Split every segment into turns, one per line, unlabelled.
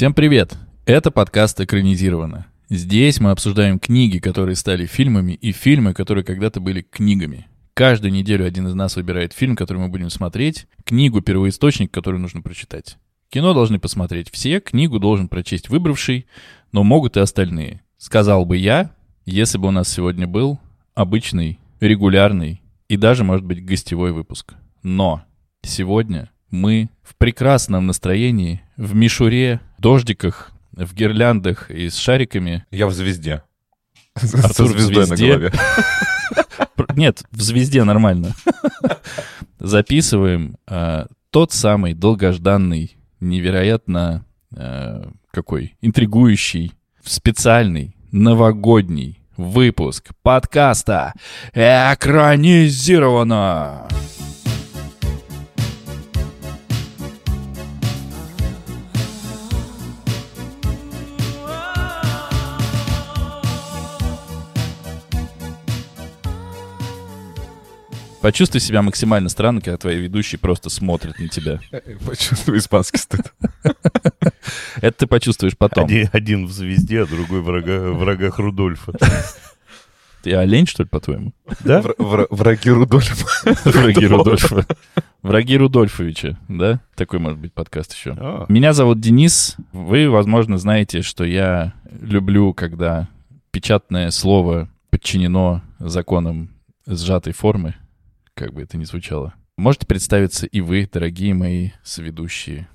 Всем привет! Это подкаст «Экранизировано». Здесь мы обсуждаем книги, которые стали фильмами, и фильмы, которые когда-то были книгами. Каждую неделю один из нас выбирает фильм, который мы будем смотреть, книгу «Первоисточник», которую нужно прочитать. Кино должны посмотреть все, книгу должен прочесть выбравший, но могут и остальные. Сказал бы я, если бы у нас сегодня был обычный, регулярный и даже, может быть, гостевой выпуск. Но сегодня мы в прекрасном настроении, в мишуре, дождиках, в гирляндах и с шариками.
Я в звезде.
Артур
Со
в
звездой на
звезде.
голове.
Пр- Нет, в звезде нормально. Записываем э, тот самый долгожданный, невероятно э, какой интригующий, специальный новогодний выпуск подкаста «Экранизировано». Почувствуй себя максимально странно, когда твои ведущие просто смотрят на тебя.
Почувствую испанский стыд.
Это ты почувствуешь потом.
Один, один в звезде, а другой в, врага- в врагах Рудольфа.
Ты олень, что ли, по-твоему?
Да?
Вра- вра- Враги Рудольфа.
Враги Рудольфа. Враги Рудольфовича, да? Такой может быть подкаст еще.
А,
Меня зовут Денис. Вы, возможно, знаете, что я люблю, когда печатное слово подчинено законам сжатой формы, как бы это ни звучало. Можете представиться и вы, дорогие мои соведущие.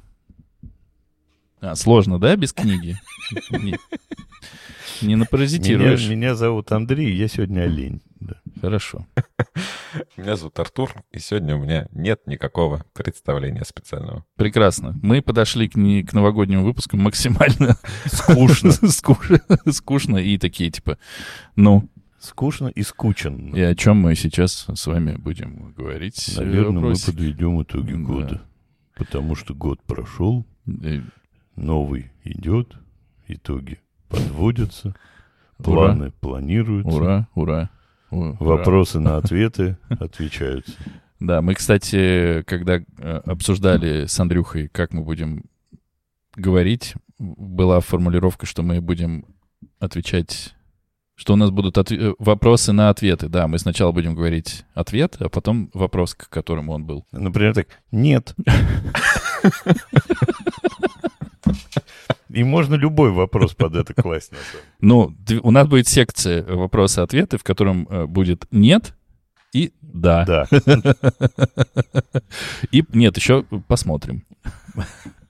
А, сложно, да, без книги? Не, не
меня,
напаразитируешь.
меня зовут Андрей, я сегодня олень. Да.
Хорошо.
Меня зовут Артур, и сегодня у меня нет никакого представления специального.
Прекрасно. Мы подошли к, не- к новогоднему выпуску максимально скучно. Скучно, скучно и такие типа, ну,
Скучно и скучен.
и о чем мы сейчас с вами будем говорить? Э,
Наверное, мы
вопросик.
подведем итоги
Да.
года. Потому что год прошел,
Э,
новый идет, итоги подводятся,
Ура.
планы планируются,
Ура, ура. ура.
вопросы на ответы отвечаются.
Да, мы, кстати, когда э, обсуждали с Андрюхой, как мы будем говорить, была формулировка, что мы будем отвечать, что у нас будут отве- э, вопросы на ответы. Да, мы сначала будем говорить ответ, а потом вопрос, к которому он был.
Например, так, нет. И можно любой вопрос под это класть. на самом деле.
Ну, у нас будет секция вопросы-ответы, в котором э, будет «нет» и «да».
Да,
И «нет», еще посмотрим.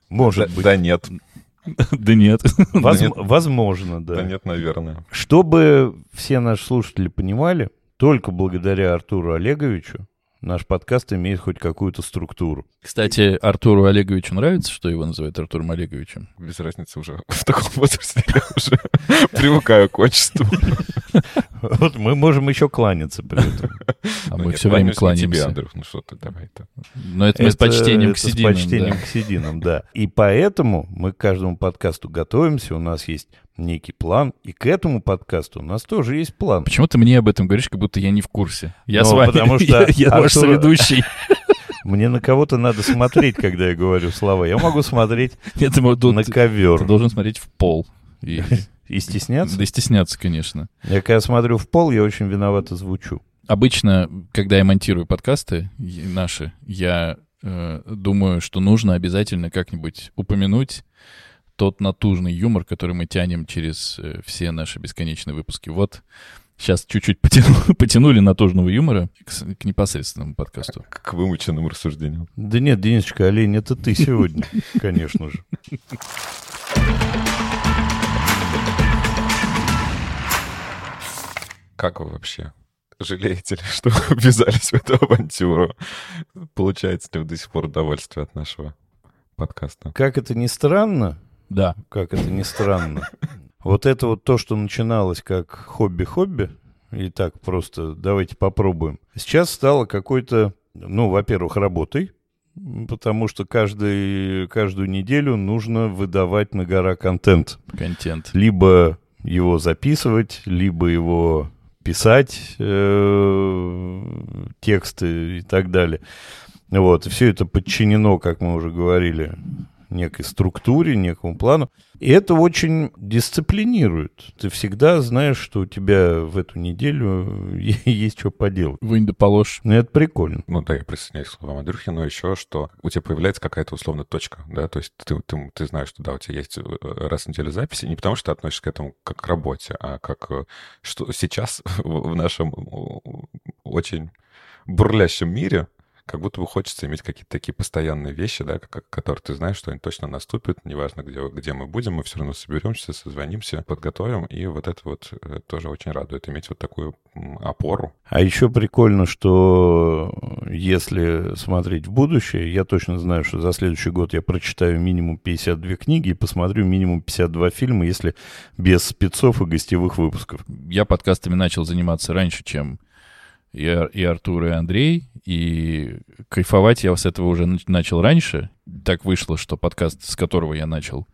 может
да,
быть.
да нет.
Да нет.
Воз-
нет.
Возможно, да.
Да нет, наверное.
Чтобы все наши слушатели понимали, только благодаря Артуру Олеговичу наш подкаст имеет хоть какую-то структуру.
Кстати, Артуру Олеговичу нравится, что его называют Артуром Олеговичем?
Без разницы уже. В таком возрасте я уже привыкаю к отчеству.
Вот мы можем еще кланяться при этом.
А
Ну
мы все время
кланяюсь не тебе,
кланяемся.
Андрюх, ну что ты, давай-то.
Но это мы с почтением к
это с
сединам.
почтением к сединам, да. И поэтому мы к каждому подкасту готовимся, у нас есть некий план, и к этому подкасту у нас тоже есть план.
Почему ты мне об этом говоришь, как будто я не в курсе? Я
Ну,
с вами,
потому что
я, я ваш соведущий.
Мне на кого-то надо смотреть, когда я говорю слова. Я могу смотреть
Нет, ты,
на
ты
ковер
должен смотреть в пол. И,
и стесняться.
да стесняться, конечно.
Я когда смотрю в пол, я очень виновато звучу.
Обычно, когда я монтирую подкасты наши, я э, думаю, что нужно обязательно как-нибудь упомянуть тот натужный юмор, который мы тянем через э, все наши бесконечные выпуски. Вот сейчас чуть-чуть потяну- потянули натужного юмора к, к непосредственному подкасту.
К вымученным рассуждениям.
Да нет, Денисочка, олень, это ты сегодня, конечно же.
Как вы вообще? Жалеете ли, что вы ввязались в эту авантюру? Получается ли вы до сих пор удовольствие от нашего подкаста?
Как это ни странно,
Да,
как это ни странно, вот это вот то, что начиналось как хобби-хобби, и так просто давайте попробуем, сейчас стало какой-то, ну, во-первых, работой, потому что каждый, каждую неделю нужно выдавать на гора контент.
контент.
Либо его записывать, либо его писать, э, тексты и так далее. Вот, и все это подчинено, как мы уже говорили, некой структуре, некому плану. И это очень дисциплинирует. Ты всегда знаешь, что у тебя в эту неделю есть что поделать.
Вынь да положь.
Ну, это прикольно.
Ну да, я присоединяюсь к словам Андрюхи, но еще, что у тебя появляется какая-то условная точка, да, то есть ты, ты, ты знаешь, что да, у тебя есть э, раз в неделю записи, не потому что ты относишься к этому как к работе, а как э, что сейчас в нашем очень бурлящем мире как будто бы хочется иметь какие-то такие постоянные вещи, да, как, которые ты знаешь, что они точно наступят, неважно, где, где мы будем, мы все равно соберемся, созвонимся, подготовим, и вот это вот э, тоже очень радует, иметь вот такую опору.
А еще прикольно, что если смотреть в будущее, я точно знаю, что за следующий год я прочитаю минимум 52 книги и посмотрю минимум 52 фильма, если без спецов и гостевых выпусков.
Я подкастами начал заниматься раньше, чем и, и Артур, и Андрей, и кайфовать я с этого уже начал раньше. Так вышло, что подкаст, с которого я начал,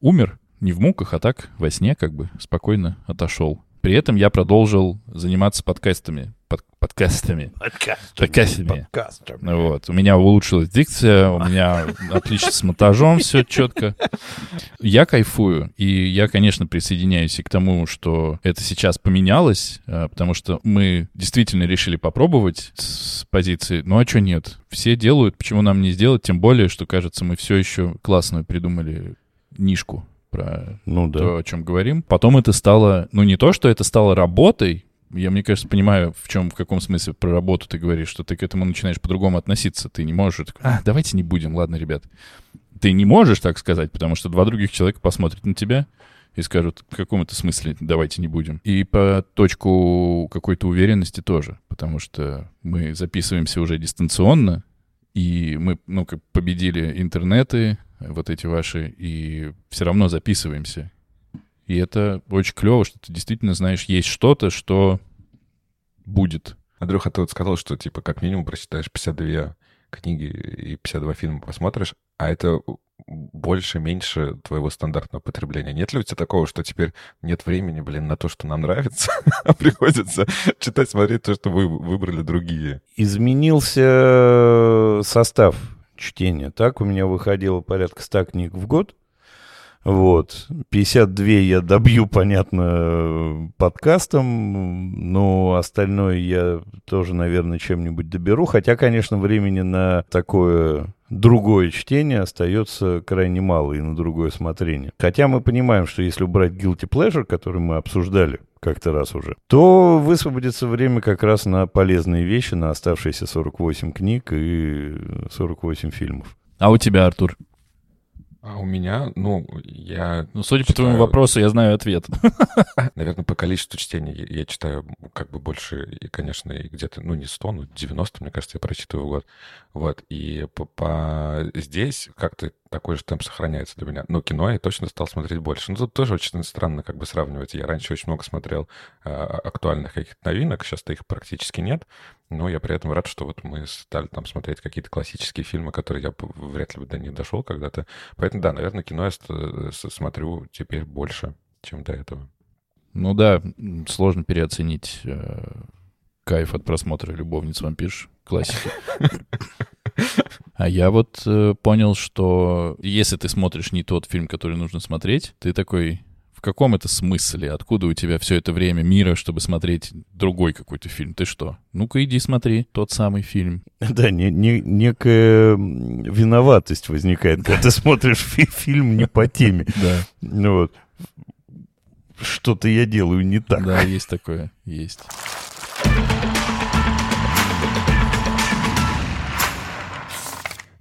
умер. Не в муках, а так, во сне как бы спокойно отошел. При этом я продолжил заниматься подкастами под, подкастами. Подкастами. Подкастами. Вот. У меня улучшилась дикция, у меня отлично с монтажом все четко. Я кайфую, и я, конечно, присоединяюсь и к тому, что это сейчас поменялось, а, потому что мы действительно решили попробовать с позиции, ну а что нет? Все делают, почему нам не сделать? Тем более, что, кажется, мы все еще классную придумали нишку про
ну, да.
то, о чем говорим. Потом это стало, ну не то, что это стало работой, я, мне кажется, понимаю, в чем, в каком смысле про работу ты говоришь, что ты к этому начинаешь по-другому относиться. Ты не можешь... А, давайте не будем, ладно, ребят. Ты не можешь так сказать, потому что два других человека посмотрят на тебя и скажут, в каком это смысле давайте не будем. И по точку какой-то уверенности тоже, потому что мы записываемся уже дистанционно, и мы, ну, как победили интернеты, вот эти ваши, и все равно записываемся. И это очень клево, что ты действительно знаешь, есть что-то, что будет.
Андрюха, ты вот сказал, что типа как минимум прочитаешь 52 книги и 52 фильма посмотришь, а это больше-меньше твоего стандартного потребления. Нет ли у тебя такого, что теперь нет времени, блин, на то, что нам нравится, а приходится читать, смотреть то, что вы выбрали другие?
Изменился состав чтения. Так у меня выходило порядка 100 книг в год. Вот. 52 я добью, понятно, подкастом, но остальное я тоже, наверное, чем-нибудь доберу. Хотя, конечно, времени на такое другое чтение остается крайне мало и на другое смотрение. Хотя мы понимаем, что если убрать Guilty Pleasure, который мы обсуждали как-то раз уже, то высвободится время как раз на полезные вещи, на оставшиеся 48 книг и 48 фильмов.
А у тебя, Артур?
А у меня, ну, я...
Ну, судя читаю... по твоему вопросу, я знаю ответ.
Наверное, по количеству чтений я читаю как бы больше, и, конечно, и где-то, ну, не 100, но 90, мне кажется, я прочитываю в год. Вот, и по, по... здесь как-то такой же темп сохраняется для меня. Но кино я точно стал смотреть больше. Ну, тут тоже очень странно как бы сравнивать. Я раньше очень много смотрел э, актуальных каких-то новинок, сейчас-то их практически нет. Но я при этом рад, что вот мы стали там смотреть какие-то классические фильмы, которые я вряд ли бы до них дошел когда-то. Поэтому, да, наверное, кино я смотрю теперь больше, чем до этого.
Ну да, сложно переоценить э, кайф от просмотра «Любовниц вампирш» классики. А я вот э, понял, что если ты смотришь не тот фильм, который нужно смотреть, ты такой, в каком это смысле? Откуда у тебя все это время мира, чтобы смотреть другой какой-то фильм? Ты что? Ну-ка иди смотри тот самый фильм.
Да, не, не, некая виноватость возникает, когда ты смотришь фи фильм не по теме.
Да.
Ну вот. Что-то я делаю не так.
Да, есть такое, есть.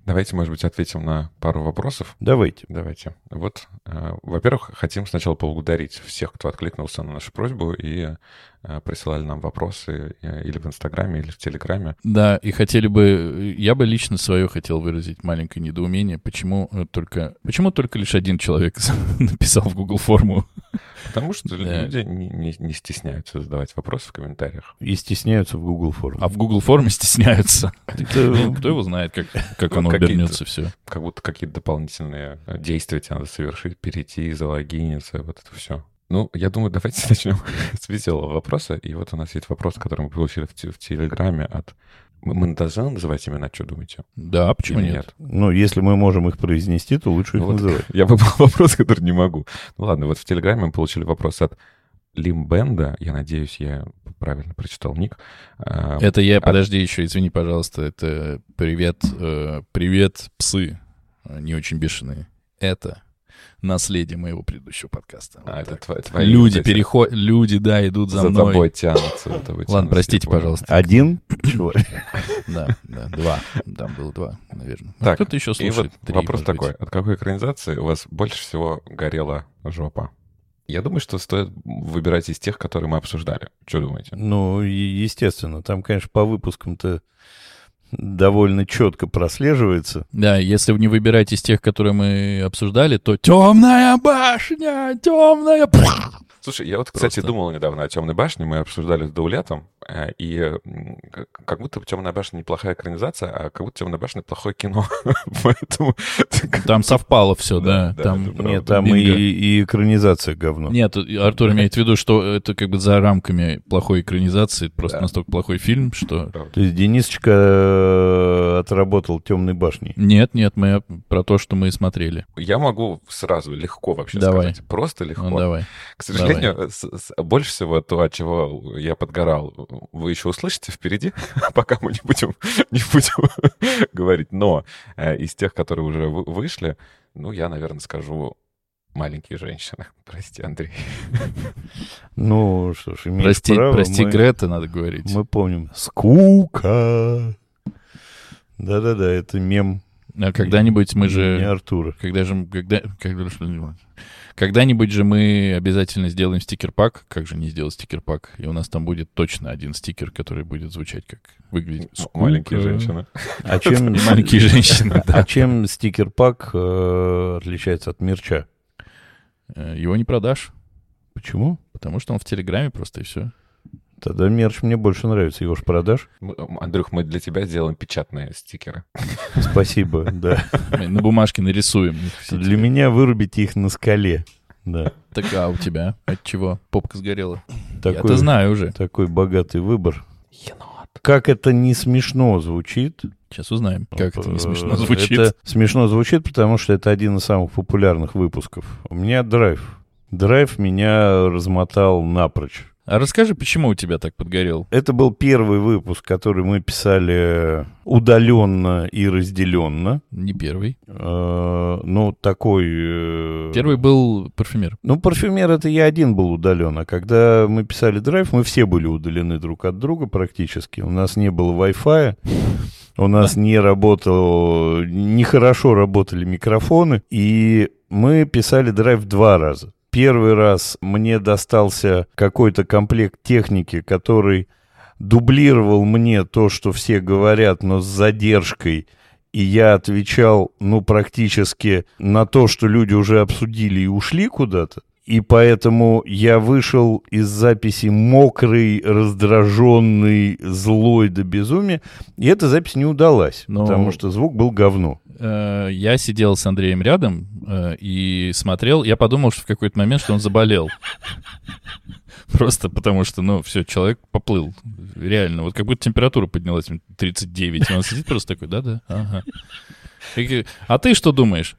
Давайте, может быть, ответим на пару вопросов.
Давайте.
Давайте. Вот, э, во-первых, хотим сначала поблагодарить всех, кто откликнулся на нашу просьбу и присылали нам вопросы э, или в Инстаграме, или в Телеграме.
Да, и хотели бы, я бы лично свое хотел выразить маленькое недоумение, почему только, почему только лишь один человек написал в Google форму
Потому что да. люди не, не, не стесняются задавать вопросы в комментариях.
И стесняются в Google форме.
А в Google форме стесняются. Кто его знает, как оно обернется все.
Как будто какие-то дополнительные действия тебе надо совершить, перейти, залогиниться, вот это все. Ну, я думаю, давайте начнем с веселого вопроса. И вот у нас есть вопрос, который мы получили в, в Телеграме от Мы, должны называть имена, что думаете?
Да, почему
Или
нет?
Ну, если мы можем их произнести, то лучше их
Ну вот
называть.
Я выбрал вопрос, который не могу. Ну ладно, вот в Телеграме мы получили вопрос от Лимбенда. Я надеюсь, я правильно прочитал ник. А,
Это я,
А-
подожди еще, извини, пожалуйста, это привет, э, привет, псы, не очень бешеные. Это наследие моего предыдущего подкаста.
а,
Вот
это
так.
тво- твои
люди
вот эти
переходят, люди, да, идут за,
за
мной.
тобой тянутся. за тобой
Ладно,
тянутся,
простите,
понял.
пожалуйста.
Один человек.
Да, да, два. Там было два, наверное. А
Так,
Кто-то еще
И
слушает.
вот
три,
вопрос такой. От какой экранизации у вас больше всего горела жопа? Я думаю, что стоит выбирать из тех, которые мы обсуждали. Что думаете?
Ну, и- естественно, там, конечно, по выпускам-то довольно четко прослеживается.
Да, если вы не выбираете из тех, которые мы обсуждали, то темная башня, темная.
Слушай, я вот, кстати,
Просто.
думал недавно о «Темной башне», мы обсуждали с Даулетом, э, и как- будто «Темная башня» неплохая экранизация, а как будто «Темная башня» плохое кино. Поэтому...
Там совпало все, да. Там.
Нет, там и, и экранизация говно.
Нет, Артур имеет в виду, что это как бы за рамками плохой экранизации, просто
Да.
настолько плохой фильм, что...
То есть Денисочка э, отработал темной башней.
Нет, нет, мы про то, что мы смотрели.
Я могу сразу легко вообще
Давай.
сказать. Просто легко.
Ну, давай.
К сожалению, с- с- больше всего то, от чего я подгорал, вы еще услышите впереди, пока мы не будем, не будем говорить. Но э, из тех, которые уже вы- вышли, ну, я, наверное, скажу «Маленькие женщины». Прости, Андрей.
Ну, что ж, имеешь
Прости,
право,
прости,
мы,
Грета, надо говорить.
мы помним. Скука. Да-да-да, это мем
когда-нибудь мы
не
же...
Артура.
Когда же... Когда... когда- Когда-нибудь же мы обязательно сделаем стикер-пак. Как же не сделать стикер-пак? И у нас там будет точно один стикер, который будет звучать как... Выглядеть...
М- Маленькие
Скука.
женщины.
А чем,
маленькие женщины,
а чем стикер-пак э, отличается от мерча?
Э, Его не продашь,
Почему?
потому что он в Телеграме просто и все.
Тогда мерч мне больше нравится. Его ж продашь?
Мы- Андрюх, мы для тебя сделаем печатные стикеры.
Спасибо, да.
На бумажке нарисуем.
Для меня вырубите их на скале. Да.
Так а у тебя? От чего? Попка сгорела.
Такой,
Я-то знаю уже.
такой богатый выбор.
Енот.
Как это не смешно звучит.
Сейчас узнаем, как это не смешно
Э,
звучит.
Это смешно звучит, потому что это один из самых популярных выпусков. У меня драйв. Драйв меня размотал напрочь.
А расскажи, почему у тебя так подгорел?
Это был первый выпуск, который мы писали удаленно и разделенно.
Не первый.
Э, ну, такой... э,
Первый был парфюмер.
Ну, парфюмер это я один был удален, а когда мы писали драйв, мы все были удалены друг от друга практически. У нас не было Wi-Fi, у нас не работал, нехорошо работали микрофоны, и мы писали драйв два раза. Первый раз мне достался какой-то комплект техники, который дублировал мне то, что все говорят, но с задержкой. И я отвечал, ну, практически на то, что люди уже обсудили и ушли куда-то. И поэтому я вышел из записи мокрый, раздраженный, злой до безумия. И эта запись не удалась,
Но-
потому что звук был говно.
Э, Я сидел с Андреем рядом э, и смотрел. Я подумал, что в какой-то момент, что он заболел. Просто потому что, ну, все, человек поплыл. Реально. Вот как будто температура поднялась 39. И он сидит просто такой, да-да, ага. А ты что думаешь?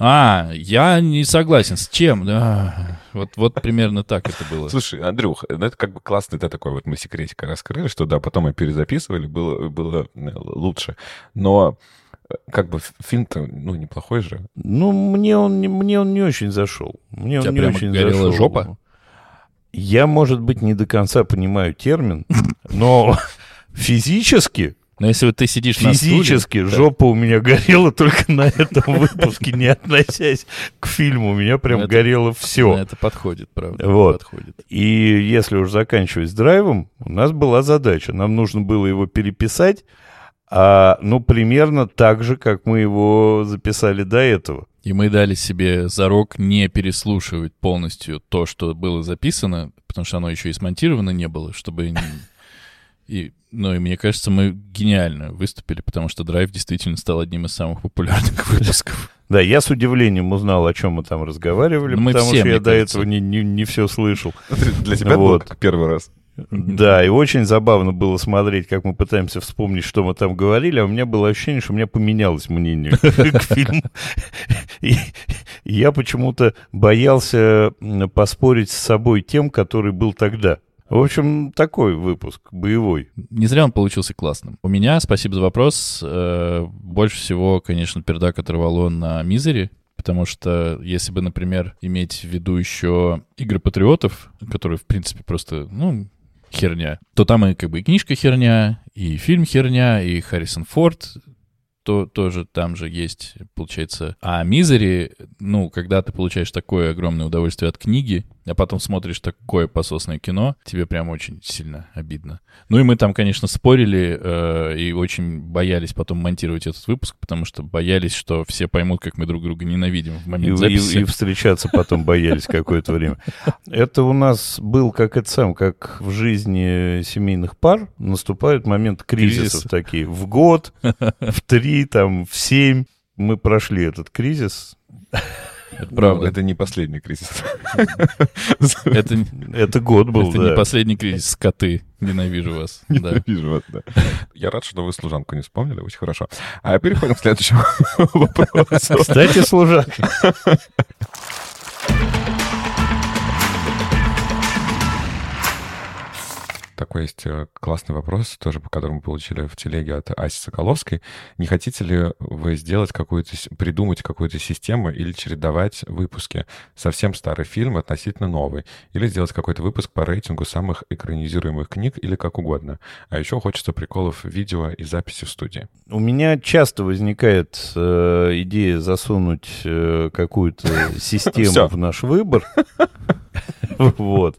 А, я не согласен. С чем? Да. Вот, вот примерно так это было.
Слушай, Андрюх, ну это как бы классный ты такой, вот мы секретика раскрыли, что да, потом мы перезаписывали, было, было э, лучше. Но э, как бы фильм-то, ну, неплохой же.
Ну, мне он, не- мне он не очень зашел. Мне он не
прямо
очень зашел.
жопа?
Я, может быть, не до конца понимаю термин, но физически,
Но если вот ты сидишь на стуле...
физически жопа у меня горела только на этом выпуске, не относясь к фильму. У меня прям
Ну, это-
горело все.
Это подходит, правда.
Вот.
Подходит.
И если уж заканчивать с драйвом, у нас была задача. Нам нужно было его переписать, а, ну, примерно так же, как мы его записали до этого.
И мы дали себе зарок не переслушивать полностью то, что было записано, потому что оно еще и смонтировано не было, чтобы... И, ну, и мне кажется, мы гениально выступили, потому что Драйв действительно стал одним из самых популярных выпусков.
Да, я с удивлением узнал, о чем мы там разговаривали,
Ну, мы
потому
все,
что я до
кажется.
этого не, не, не все слышал.
Для тебя
Вот.
как первый раз.
Да, и очень забавно было смотреть, как мы пытаемся вспомнить, что мы там говорили, а у меня было ощущение, что у меня поменялось мнение к фильму. И я почему-то боялся поспорить с собой тем, который был тогда. В общем, такой выпуск, боевой.
Не зря он получился классным. У меня, спасибо за вопрос, э, больше всего, конечно, пердак оторвало на Мизере, потому что если бы, например, иметь в виду еще игры патриотов, которые, в принципе, просто, ну, херня, то там и как бы и книжка херня, и фильм херня, и Харрисон Форд то тоже там же есть, получается. А Мизери, ну, когда ты получаешь такое огромное удовольствие от книги, а потом смотришь такое пососное кино, тебе прям очень сильно обидно. Ну и мы там, конечно, спорили э, и очень боялись потом монтировать этот выпуск, потому что боялись, что все поймут, как мы друг друга ненавидим в момент
и,
записи.
И, и встречаться потом боялись какое-то время. Это у нас был как это сам, как в жизни семейных пар наступают моменты кризисов Кризис. такие. В год, в три, там, в семь. Мы прошли этот кризис.
Это правда. Ну, это не последний кризис.
Это, это год был,
Это
да.
не последний кризис, скоты. Ненавижу вас.
Ненавижу вас, да. Я рад, что вы служанку не вспомнили, очень хорошо. А переходим к следующему вопросу.
Кстати, служанка.
такой есть э, классный вопрос, тоже по которому получили в телеге от Аси Соколовской. Не хотите ли вы сделать какую-то, придумать какую-то систему или чередовать выпуски? Совсем старый фильм относительно новый. Или сделать какой-то выпуск по рейтингу самых экранизируемых книг или как угодно. А еще хочется приколов видео и записи в студии.
У меня часто возникает э, идея засунуть э, какую-то систему в наш выбор. Вот.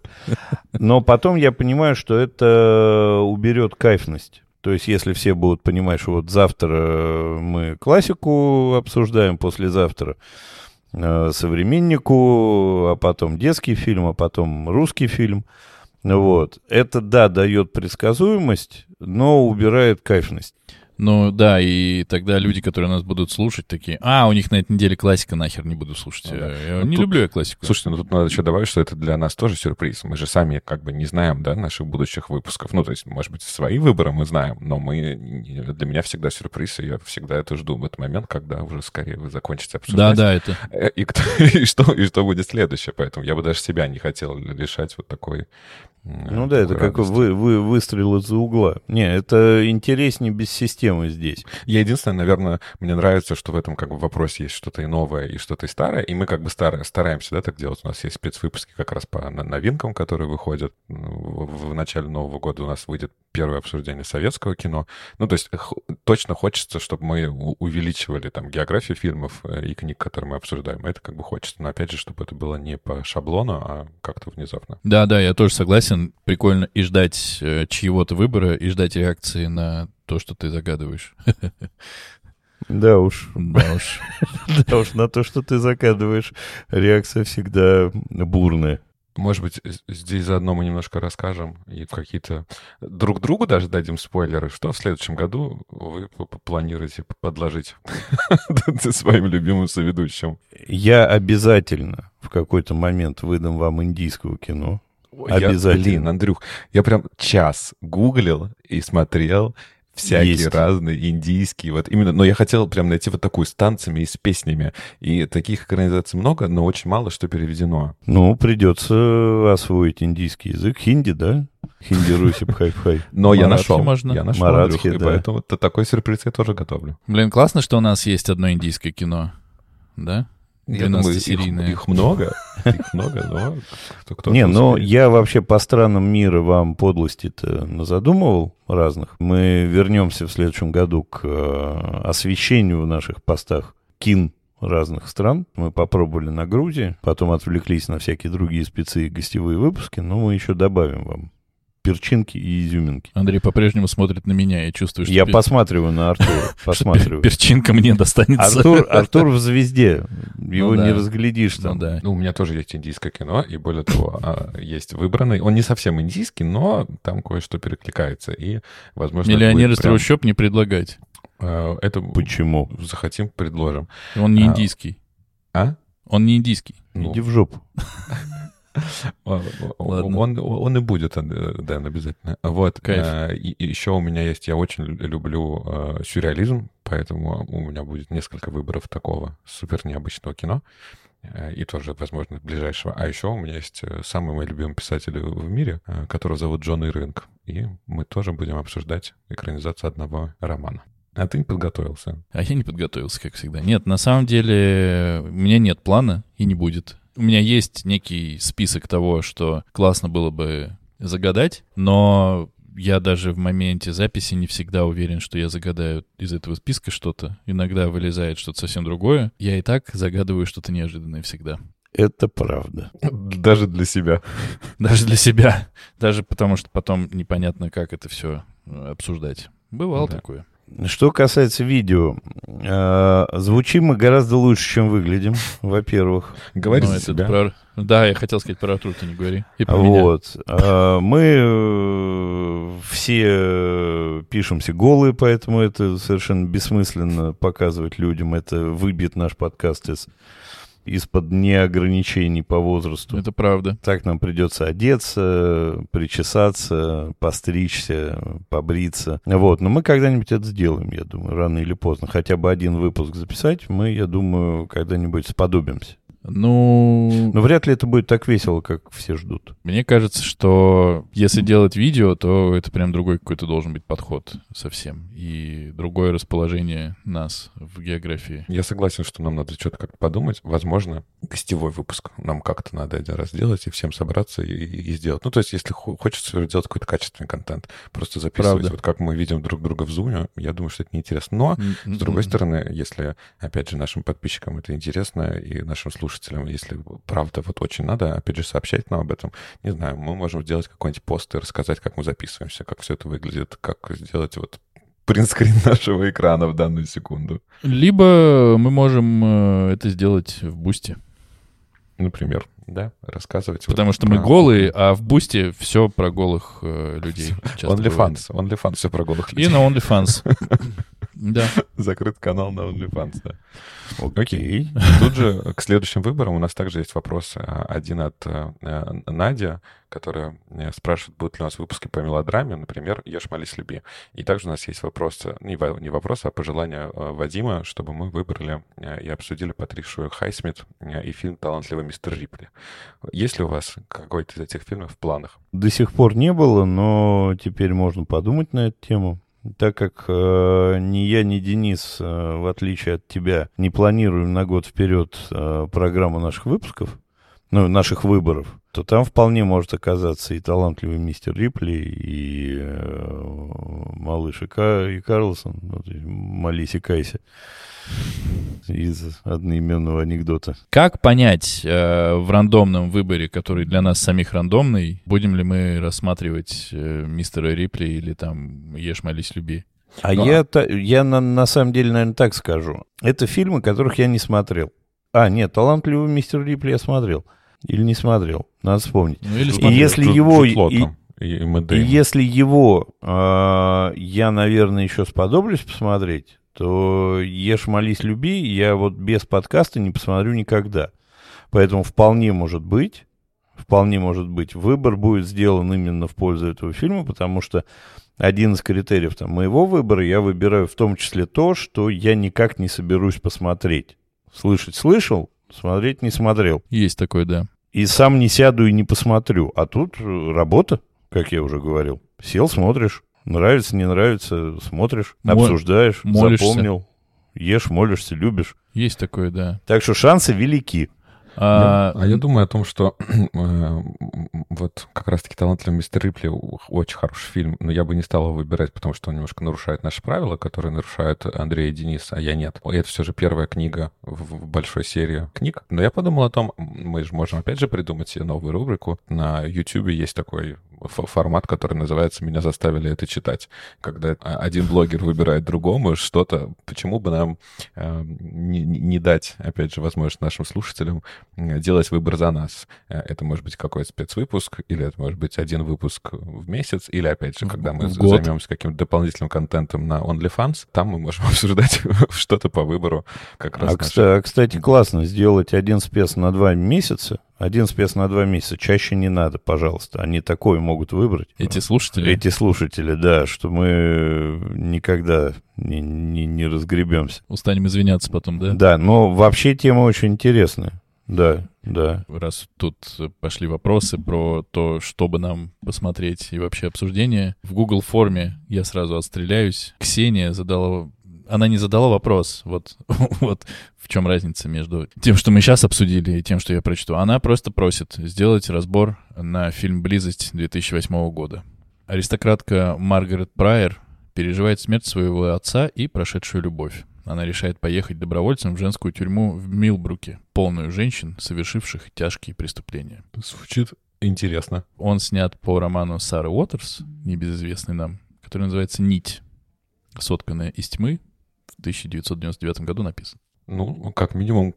Но потом я понимаю, что это уберет кайфность. То есть, если все будут понимать, что вот завтра мы классику обсуждаем, послезавтра э, современнику, а потом детский фильм, а потом русский фильм, вот. Это, да, дает предсказуемость, но убирает кайфность.
Ну да, и тогда люди, которые нас будут слушать, такие, а, у них на этой неделе классика, нахер не буду слушать. Ну, да. Я ну, не тут, люблю я классику.
Слушайте, ну тут надо еще добавить, что это для нас тоже сюрприз. Мы же сами как бы не знаем, да, наших будущих выпусков. Ну, то есть, может быть, свои выборы мы знаем, но мы для меня всегда сюрприз, и я всегда это жду в этот момент, когда уже скорее вы закончите обсуждать.
Да, да, это.
Э, и, и, что, и что будет следующее. Поэтому я бы даже себя не хотел лишать вот такой
ну да, это как вы, вы выстрел из-за угла. Не, это интереснее без системы здесь.
Я единственное, наверное, мне нравится, что в этом как бы вопросе есть что-то и новое, и что-то и старое, и мы как бы старое, стараемся, да, так делать. У нас есть спецвыпуски как раз по новинкам, которые выходят в, в начале Нового года. У нас выйдет первое обсуждение советского кино. Ну, то есть точно хочется, чтобы мы увеличивали там географию фильмов э, и книг, которые мы обсуждаем. Это как бы хочется. Но опять же, чтобы это было не по шаблону, а как-то внезапно.
Да, да, я тоже согласен. Прикольно и ждать э, чьего-то выбора, и ждать реакции на то, что ты загадываешь.
Да уж.
Да уж.
Да уж, на то, что ты загадываешь, реакция всегда бурная.
Может быть, здесь заодно мы немножко расскажем и в какие-то... Друг другу даже дадим спойлеры, что в следующем году вы планируете подложить своим любимым соведущим.
Я обязательно в какой-то момент выдам вам индийского кино. Обязательно.
Я, блин, Андрюх, я прям час гуглил и смотрел всякие Есть. разные, индийские, вот именно, но я хотел прям найти вот такую с танцами и с песнями, и таких экранизаций много, но очень мало что переведено.
Ну, придется освоить индийский язык, хинди, да? Хинди, руси, бхай-бхай.
Но я нашел, можно. я нашел,
Маратхи,
да. поэтому такой сюрприз я тоже готовлю.
Блин, классно, что у нас есть одно индийское кино, да?
Я думаю, их, их много, их много, но
кто, кто Не, но я вообще по странам мира вам подлости-то задумывал разных. Мы вернемся в следующем году к э, освещению в наших постах кин разных стран. Мы попробовали на Грузии, потом отвлеклись на всякие другие спецы и гостевые выпуски, но мы еще добавим вам перчинки и изюминки.
Андрей по-прежнему смотрит на меня, я чувствую,
что... Я пер... посматриваю на Артура, посматриваю.
Перчинка мне достанется.
Артур, Артур в «Звезде», его ну, не разглядишь там.
Ну, да. ну, у меня тоже есть индийское кино, и более того, а, есть выбранный. Он не совсем индийский, но там кое-что перекликается, и, возможно...
Миллионер из трущоб не предлагать.
А, это...
Почему?
Захотим, предложим.
Он не а, индийский.
А?
Он не индийский.
Иди в жопу.
Он, он и будет, Дэн, обязательно. Вот. Кайф. И, еще у меня есть, я очень люблю сюрреализм, поэтому у меня будет несколько выборов такого супер необычного кино. Э, и тоже, возможно, ближайшего. А еще у меня есть э, самый мой любимый писатель в мире, э, которого зовут Джон Ирвинг. И мы тоже будем обсуждать экранизацию одного романа. А ты не подготовился?
А я не подготовился, как всегда. Нет, на самом деле у меня нет плана и не будет. У меня есть некий список того, что классно было бы загадать, но я даже в моменте записи не всегда уверен, что я загадаю из этого списка что-то. Иногда вылезает что-то совсем другое. Я и так загадываю что-то неожиданное всегда.
Это правда.
Даже для себя.
Даже для себя. Даже потому, что потом непонятно, как это все э, обсуждать. Бывало да. такое.
Что касается видео, э, звучим мы гораздо лучше, чем выглядим, во-первых.
Говори ну, за себя. Про...
Да, я хотел сказать про Артур, ты не говори.
И про вот. Меня. Мы э, все пишемся голые, поэтому это совершенно бессмысленно показывать людям. Это выбьет наш подкаст из из-под неограничений по возрасту.
Это правда.
Так нам придется одеться, причесаться, постричься, побриться. Вот, но мы когда-нибудь это сделаем, я думаю, рано или поздно. Хотя бы один выпуск записать, мы, я думаю, когда-нибудь сподобимся.
Ну...
Но вряд ли это будет так весело, как все ждут.
Мне кажется, что если делать видео, то это прям другой какой-то должен быть подход совсем. И другое расположение нас в географии.
Я согласен, что нам надо что-то как-то подумать. Возможно, гостевой выпуск нам как-то надо один раз сделать и всем собраться и, и сделать. Ну, то есть, если хочется делать какой-то качественный контент, просто записывать, Правда. вот как мы видим друг друга в зуме, я думаю, что это неинтересно. Но, с другой стороны, если, опять же, нашим подписчикам это интересно и нашим слушателям слушателям, если правда вот очень надо, опять же, сообщать нам об этом. Не знаю, мы можем сделать какой-нибудь пост и рассказать, как мы записываемся, как все это выглядит, как сделать вот принтскрин нашего экрана в данную секунду.
Либо мы можем э, это сделать в бусте.
Например, да, рассказывать.
Потому вот что про... мы голые, а в бусте все про голых э, людей.
OnlyFans, OnlyFans все про голых людей.
И на OnlyFans. Да.
Закрыт канал на OnlyFans, да. Окей. Тут же к следующим выборам у нас также есть вопрос а, один от э, Надя, которая э, спрашивает, будут ли у нас выпуски по мелодраме, например, «Ешь, молись, люби». И также у нас есть вопрос, не вопрос, а пожелание э, Вадима, чтобы мы выбрали и обсудили Патришию Хайсмит и фильм «Талантливый мистер Рипли». Есть ли у вас какой-то из этих фильмов в планах?
До сих пор не было, но теперь можно подумать на эту тему. Так как э, ни я, ни Денис, э, в отличие от тебя, не планируем на год вперед э, программу наших выпусков, ну, наших выборов, то там вполне может оказаться и талантливый мистер Рипли, и э, малыш и, Ка, и Карлсон, вот, молись и кайся из одноименного анекдота.
Как понять э, в рандомном выборе, который для нас самих рандомный, будем ли мы рассматривать э, мистера Рипли или там «Ешь, молись, люби»?
А ну, я, та, я на, на самом деле, наверное, так скажу. Это фильмы, которых я не смотрел. А, нет, «Талантливый мистер Рипли» я смотрел. Или не смотрел, надо вспомнить. Ну, или и если Джуд, его... Джуд и, и, и если его э, я, наверное, еще сподоблюсь посмотреть, то «Ешь, молись, люби» я вот без подкаста не посмотрю никогда. Поэтому вполне может быть, вполне может быть, выбор будет сделан именно в пользу этого фильма, потому что один из критериев там, моего выбора, я выбираю в том числе то, что я никак не соберусь посмотреть. Слышать слышал, смотреть не смотрел.
Есть такое, да.
И сам не сяду и не посмотрю. А тут работа, как я уже говорил. Сел, смотришь. Нравится, не нравится, смотришь, Мол... обсуждаешь, молишься. запомнил, ешь, молишься, любишь.
Есть такое, да.
Так что шансы велики.
А, а я думаю о том, что э, вот как раз-таки «Талантливый мистер Рипли» очень хороший фильм, но я бы не стал его выбирать, потому что он немножко нарушает наши правила, которые нарушают Андрей и Денис, а я нет. И это все же первая книга в большой серии книг. Но я подумал о том, мы же можем опять же придумать себе новую рубрику. На YouTube есть такой формат, который называется «Меня заставили это читать». Когда один блогер выбирает другому что-то, почему бы нам э, не, не дать, опять же, возможность нашим слушателям делать выбор за нас. Э, это может быть какой-то спецвыпуск, или это может быть один выпуск в месяц, или, опять же, когда мы займемся каким-то дополнительным контентом на OnlyFans, там мы можем обсуждать что-то по выбору как раз.
А, наши... кстати, классно сделать один спец на два месяца, Один спец на два месяца. Чаще не надо, пожалуйста. Они такое могут выбрать.
Эти слушатели?
Эти слушатели, да, что мы никогда не, не, не разгребемся.
Устанем извиняться потом, да?
Да, но вообще тема очень интересная. Да, да.
Раз тут пошли вопросы про то, что бы нам посмотреть и вообще обсуждение, в Google форме я сразу отстреляюсь. Ксения задала она не задала вопрос, вот, вот в чем разница между тем, что мы сейчас обсудили, и тем, что я прочту. Она просто просит сделать разбор на фильм «Близость» 2008 года. Аристократка Маргарет Прайер переживает смерть своего отца и прошедшую любовь. Она решает поехать добровольцем в женскую тюрьму в Милбруке, полную женщин, совершивших тяжкие преступления.
Звучит интересно.
Он снят по роману Сары Уотерс, небезызвестный нам, который называется «Нить», сотканная из тьмы, 1999 году написан.
Ну, как минимум,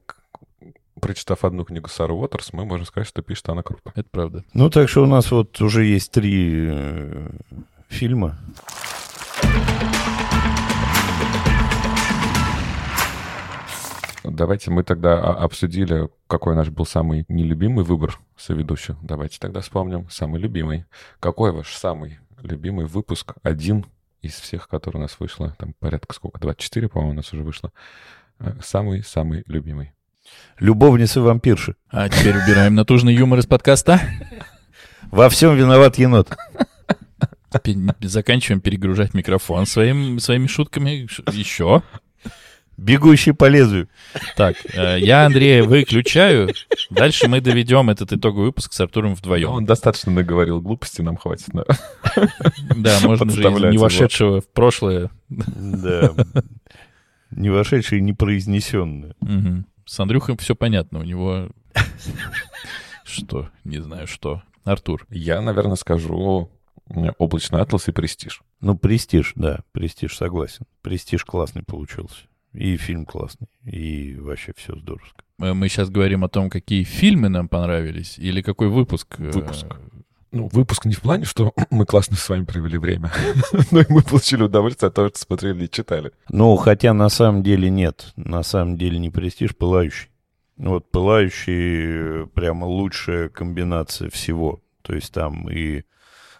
прочитав одну книгу Сары Уотерс, мы можем сказать, что пишет она круто.
Это правда.
Ну, так что у нас вот уже есть три э, фильма.
Давайте мы тогда обсудили, какой наш был самый нелюбимый выбор соведущих. Давайте тогда вспомним самый любимый. Какой ваш самый любимый выпуск? Один из всех, которые у нас вышло, там порядка сколько, 24, по-моему, у нас уже вышло, самый-самый э, любимый.
Любовницы вампирши.
А теперь убираем натужный юмор из подкаста.
Во всем виноват енот.
Заканчиваем перегружать микрофон своим, своими шутками. Еще.
Бегущий по лезвию.
Так, э, я Андрея выключаю. Дальше мы доведем этот итоговый выпуск с Артуром вдвоем.
Он достаточно наговорил глупости, нам хватит. Да,
да можно же не вошедшего в прошлое.
Да. Не вошедшее и не произнесенное.
Угу. С Андрюхой все понятно. У него... Что? Не знаю, что. Артур.
Я, наверное, скажу облачный атлас и престиж.
Ну, престиж, да, престиж, согласен. Престиж классный получился. И фильм классный, и вообще все здоровско.
Э, мы сейчас говорим о том, какие фильмы нам понравились, или какой выпуск?
Э, выпуск. Ну, выпуск не в плане, что мы классно с вами провели время, но и мы получили удовольствие от того, что смотрели и читали.
Ну, хотя на самом деле нет. На самом деле не престиж, пылающий. Вот пылающий прямо лучшая комбинация всего. То есть там и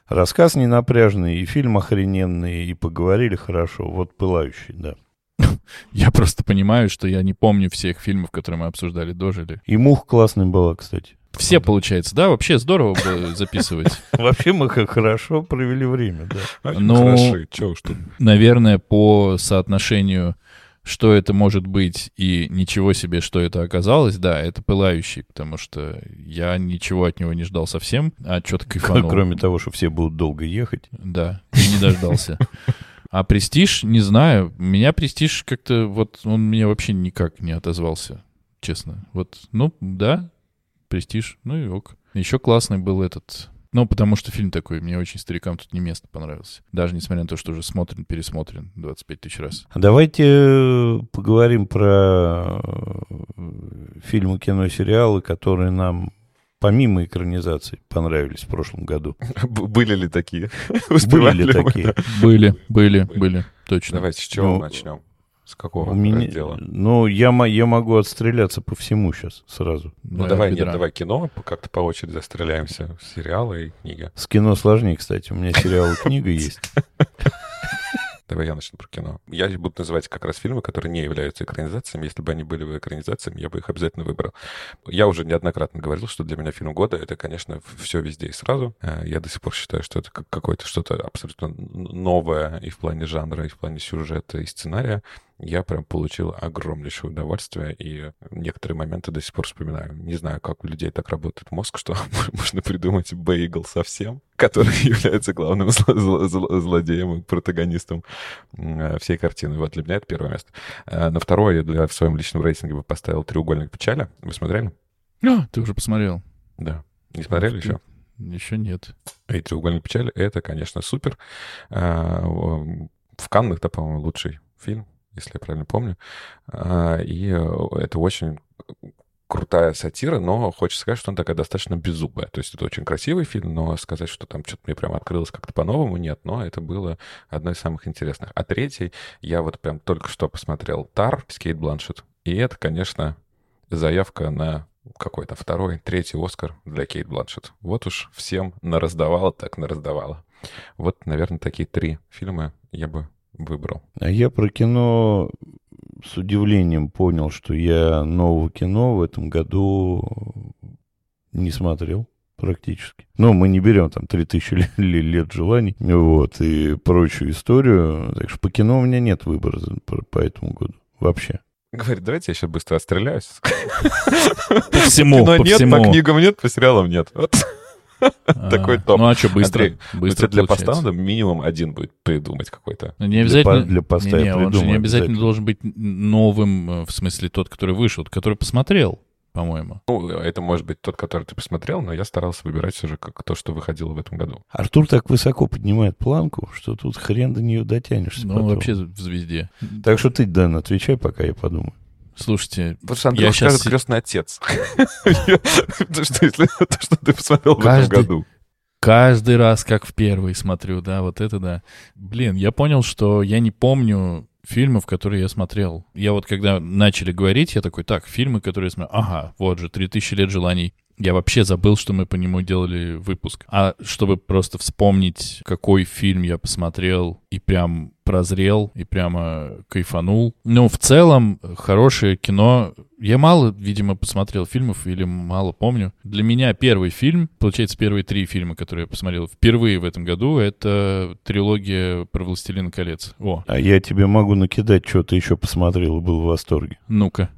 рассказ ненапряжный, и фильм охрененный, и поговорили хорошо. Вот пылающий, да.
Я просто понимаю, что я не помню всех фильмов, которые мы обсуждали, дожили.
И «Мух» классный была, кстати.
Все, получается, да? Вообще здорово было записывать.
Вообще мы как хорошо провели время,
да. Ну, наверное, по соотношению что это может быть и ничего себе, что это оказалось, да, это пылающий, потому что я ничего от него не ждал совсем, а что-то кайфанул.
Кроме того, что все будут долго ехать.
Да, и не дождался. А престиж, не знаю. Меня престиж как-то, вот он меня вообще никак не отозвался, честно. Вот, ну, да, престиж, ну и ок. Еще классный был этот ну, потому что фильм такой, мне очень старикам тут не место понравился. Даже несмотря на то, что уже смотрен, пересмотрен 25 тысяч раз.
Давайте э, поговорим про э, фильмы, кино, сериалы, которые нам помимо экранизаций понравились в прошлом году.
Были ли такие?
Были ли такие?
Были, были, были, точно.
Давайте с чего ну, начнем? С какого
у меня, раздела? Ну, я, я могу отстреляться по всему сейчас сразу.
Ну, давай, нет, давай кино, как-то по очереди застреляемся. Сериалы и книга.
С кино сложнее, кстати. У меня сериал и книга есть.
Давай я начну про кино. Я буду называть как раз фильмы, которые не являются экранизациями. Если бы они были бы экранизациями, я бы их обязательно выбрал. Я уже неоднократно говорил, что для меня фильм года — это, конечно, все везде и сразу. Э, я до сих пор считаю, что это какое-то что-то абсолютно новое и в плане жанра, и в плане сюжета, и сценария я прям получил огромнейшее удовольствие, и некоторые моменты до сих пор вспоминаю. Не знаю, как у людей так работает мозг, что можно придумать бейгл совсем, который является главным зло зло зло злодеем и протагонистом э, всей картины. Вот для меня это первое место. Э, на второе я для, в своем личном рейтинге бы поставил «Треугольник печали». Вы смотрели?
А, ты уже посмотрел.
Да. Не смотрели еще?
Еще нет.
И «Треугольник печали» — это, конечно, супер. Э, в Каннах, да, по-моему, лучший фильм если я правильно помню. А, и э, это очень крутая сатира, но хочется сказать, что она такая достаточно беззубая. То есть это очень красивый фильм, но сказать, что там что-то мне прям открылось как-то по-новому, нет. Но это было одно из самых интересных. А третий, я вот прям только что посмотрел «Тар» Кейт Бланшет. И это, конечно, заявка на какой то второй, третий Оскар для Кейт Бланшет. Вот уж всем нараздавала, так нараздавала. Вот, наверное, такие три фильма я бы выбрал.
А я про кино с удивлением понял, что я нового кино в этом году не смотрел практически. Но мы не берем там 3000 лет, лет желаний, вот, и прочую историю. Так что по кино у меня нет выбора по, по этому году вообще.
Говорит, давайте я сейчас быстро отстреляюсь.
По всему,
Кино
по
нет,
всему.
по книгам нет, по сериалам нет. Вот.
А,
Такой топ.
Ну а что, быстро, быстро
для
получается.
поста надо минимум один будет придумать какой-то.
Ну, Не обязательно,
для поста
не,
я
не, не
придумаю
обязательно
обязательно.
должен быть новым, э, в смысле тот, который вышел, который посмотрел, по-моему.
Ну, это может быть тот, который ты посмотрел, но я старался выбирать все же как то, что выходило в этом году.
Артур так высоко поднимает планку, что тут хрен до нее дотянешься.
Ну,
потом.
вообще в звезде.
Так что ты, Дэн, отвечай, пока я подумаю.
Слушайте,
Вот что
Я
Андрюх
щас
скажет
си-
крестный отец. То, что ты посмотрел в этом году.
каждый раз как в первый смотрю, да, вот это да. Блин, я понял, что я не помню фильмов, которые я смотрел. Я вот когда начали говорить, я такой, так, фильмы, которые я смотрел, ага, вот же, «3000 лет желаний». Я вообще забыл, что мы по нему делали выпуск. А чтобы просто вспомнить, какой фильм я посмотрел и прям прозрел, и прямо кайфанул. Ну, в целом, хорошее кино. Я мало, видимо, посмотрел фильмов или мало помню. Для меня первый фильм, получается, первые три фильма, которые я посмотрел впервые в этом году, это трилогия про «Властелина колец». О,
А я тебе могу накидать, что ты еще посмотрел и был в восторге.
ну-ка.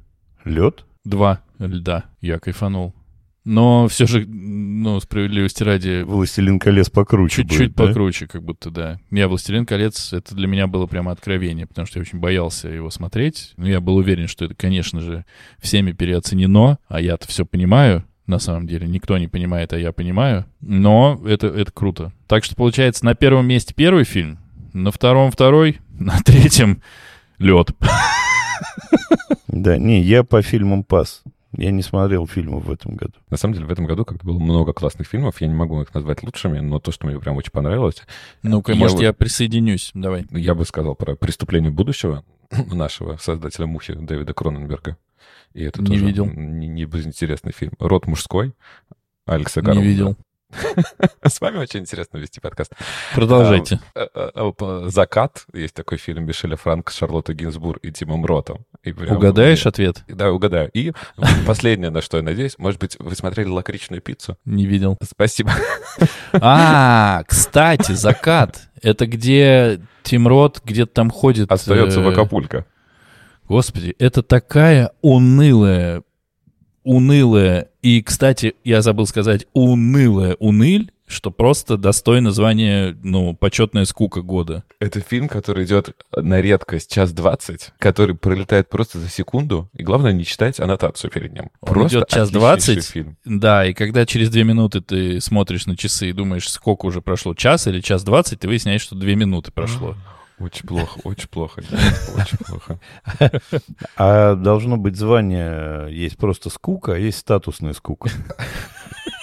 Лед?
Два льда. Я кайфанул. Но все же, ну, справедливости ради,
Властелин колец покруче
чуть-чуть
будет, да?
покруче, как будто, да. Я «Властелин колец», это для меня было прямо откровение, потому что я очень боялся его смотреть. Но я был уверен, что это, конечно же, всеми переоценено, а я-то все понимаю, на самом деле. Никто не понимает, а я понимаю. Но это, это круто. Так что, получается, на первом месте первый фильм, на втором второй, на третьем лед.
Да, не, я по фильмам пас. Я не смотрел фильмов в этом году.
На самом деле, в этом году как-то было много классных фильмов. Я не могу их назвать лучшими, но то, что мне прям очень понравилось,
Ну-ка,
Я
может,
вот-
я присоединюсь. Давай.
я бы сказал про «Преступление будущего» нашего создателя «Мухи» Дэвида Кроненберга. И это
Не
тоже
видел.
Не, не безинтересный фильм. «Род мужской» Алекса
Не
Гарланда.
видел.
С вами очень интересно вести подкаст.
Продолжайте.
А, а, а, по- «Закат» есть такой фильм Мишеля Франк, Шарлотта Гинзбург и Тимом Ротом. И прям
Угадаешь
мне-
ответ?
Да, угадаю. И последнее, на что я надеюсь, может быть, вы смотрели «Лакричную пиццу»?
Не видел.
Спасибо.
А, кстати, закат. Это где Тим Рот где-то там ходит.
Остается в
э,
Акапулько.
Господи, это такая унылая, унылая, и, кстати, я забыл сказать, унылая уныль, что просто достойно звания, ну, почетная скука года.
Это фильм, который идет на редкость час двадцать, который пролетает просто за секунду, и главное не читать аннотацию перед ним.
Он
Просто
идет час двадцать.
фильм.
Да, и когда через две минуты ты смотришь на часы и думаешь, сколько уже прошло, час или час двадцать, ты выясняешь, что две минуты прошло.
Очень плохо, очень плохо. Очень плохо.
А должно быть звание, есть просто скука, а есть статусная скука.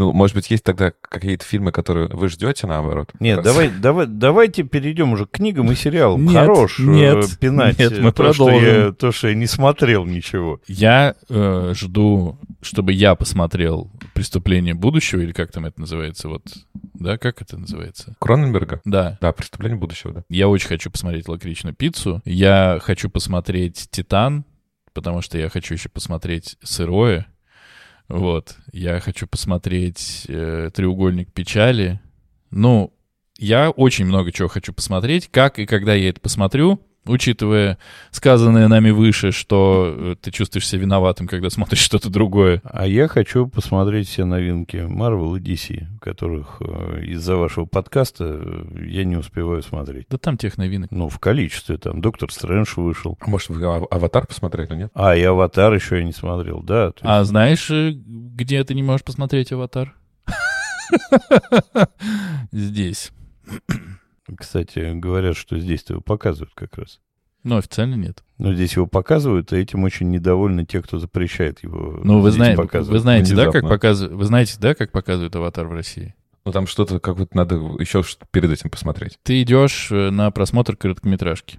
Ну, может быть, есть тогда какие-то фильмы, которые вы ждете, наоборот?
Нет, давай, давай, давайте перейдем уже к книгам и сериалам.
Нет,
Хорош э,
нет,
пинать
нет,
э,
мы
то, что
продолжим.
я, то, что я не смотрел ничего.
Я э, жду, чтобы я посмотрел «Преступление будущего», или как там это называется, вот, да, как это называется?
Кроненберга?
Да,
Да, «Преступление будущего», да.
я очень хочу посмотреть «Лакричную пиццу», я хочу посмотреть «Титан», потому что я хочу еще посмотреть «Сырое», вот, я хочу посмотреть э, «Треугольник печали», ну, я очень много чего хочу посмотреть, как и когда я это посмотрю, учитывая сказанное нами выше, что э, ты чувствуешь себя виноватым, когда смотришь что-то другое.
А я хочу посмотреть все новинки Marvel и DC, которых э, из-за вашего подкаста э, я не успеваю смотреть.
Да там тех новинок.
Ну, в количестве. Там Доктор Стрэндж вышел.
А Может, вы «А- «Аватар» посмотрели, нет?
А, и Аватар еще я не смотрел, да.
А
есть-
знаешь, э, где ты не можешь посмотреть «Аватар»? Здесь.
Кстати, говорят, что здесь его показывают как раз.
Но официально нет.
Но здесь его показывают, и этим очень недовольны те, кто запрещает его
Ну, вы,
показывать.
вы знаете, да, как
Внезапно.
показывают, вы знаете, да, как показывают «Аватар» в России?
Ну, там что-то, как вот надо еще перед этим посмотреть.
Ты идешь э, на просмотр короткометражки.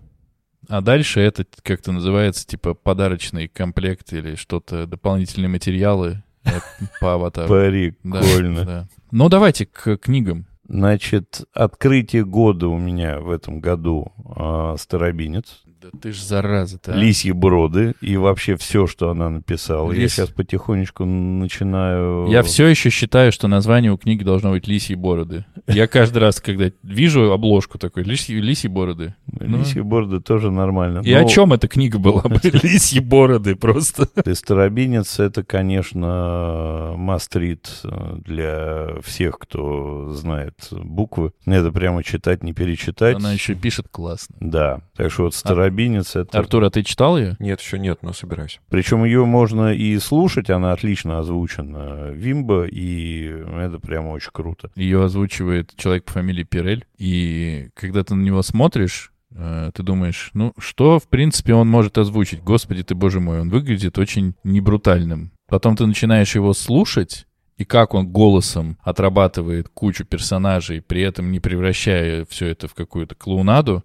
А дальше это как-то называется, типа, подарочный комплект или что-то, дополнительные материалы э, по аватару.
Прикольно.
Ну, давайте к книгам.
Значит, открытие года у меня в этом году э, «Старобинец».
Да ты ж зараза-то. а.
Лисьи броды и вообще все, что она написала. Я
Лис-
сейчас потихонечку начинаю...
Я все еще считаю, что название у книги должно быть «Лисьи бороды». Я каждый раз, когда вижу обложку такой «Лисьи, лисьи бороды». Ну.
Лисьи бороды тоже нормально.
И о чем эта книга была? бы? Лисьи бороды просто.
ты старобинец, это, конечно, мастрит для всех, кто знает буквы. Это прямо читать, не перечитать.
Она еще пишет классно.
Да. Так что вот старобинец это...
Артур, а ты читал ее?
Нет, еще нет, но собираюсь.
Причем ее можно и слушать, она отлично озвучена. Вимба, и это прямо очень круто.
Ее озвучивает человек по фамилии Пирель. И когда ты на него смотришь, э, ты думаешь, ну, что, в принципе, он может озвучить? Господи ты, боже мой, он выглядит очень небрутальным. Потом ты начинаешь его слушать, и как он голосом отрабатывает кучу персонажей, при этом не превращая все это в какую-то клоунаду,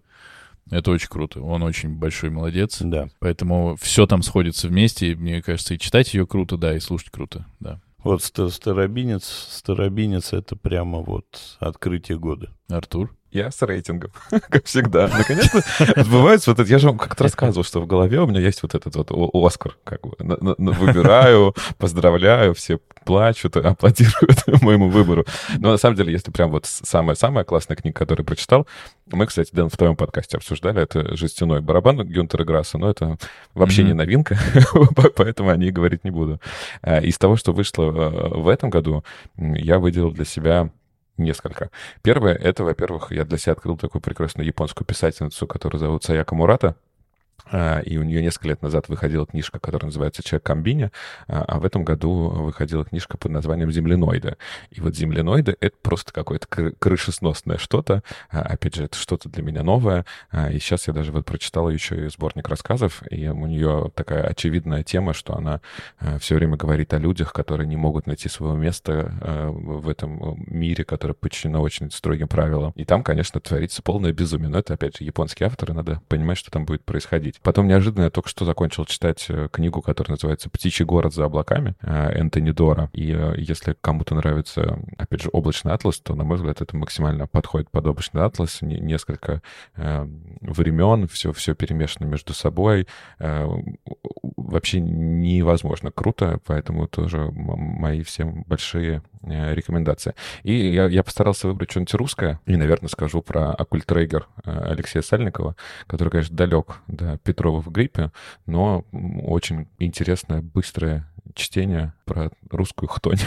это очень круто. Он очень большой молодец.
Да.
Поэтому все там сходится вместе. И мне кажется, и читать ее круто, да, и слушать круто, да.
Вот ста- старобинец, старобинец это прямо вот открытие года.
Артур?
Я с рейтингом, как всегда. Наконец-то сбывается вот это. Я же вам как-то рассказывал, что в голове у меня есть вот этот вот Оскар. Как бы. Выбираю, поздравляю, все плачут, аплодируют моему выбору. Но на самом деле, если прям вот самая-самая классная книга, которую прочитал, мы, кстати, Дэн, в твоем подкасте обсуждали, это «Жестяной барабан» Гюнтера Грасса, но это вообще не новинка, поэтому о ней говорить не буду. А, Из того, что вышло э, в этом году, я выделил для себя несколько. Первое, это, во-первых, я для себя открыл такую прекрасную японскую писательницу, которую зовут Саяка Мурата. А, И у нее несколько лет назад выходила книжка, которая называется «Человек комбине», а а в этом году выходила книжка под названием «Земляноиды». И вот «Земляноиды» — это просто какое-то кры- крышесносное что-то. А, Опять же, это что-то для меня новое. И сейчас я даже вот прочитал еще и сборник рассказов, и у нее такая очевидная тема, что она все время говорит о людях, которые не могут найти своего места в этом мире, которое подчинено очень строгим правилам. И там, конечно, творится полное безумие. Но это, опять же, японские авторы, надо понимать, что там будет происходить. Потом неожиданно я только что закончил читать э, книгу, которая называется «Птичий город за облаками» э, Энтони Дора. И э, если кому-то нравится, опять же, облачный атлас, то, на мой взгляд, это максимально подходит под облачный атлас. Не- Несколько времен, все, все перемешано между собой. Вообще невозможно круто, поэтому тоже мои всем большие рекомендации. И я, я постарался выбрать что-нибудь русское, и, наверное, скажу про «Оккультрейгер» Алексея Сальникова, который, конечно, далек до Петрова в гриппе, но очень интересное, быстрое чтение про русскую хтонь.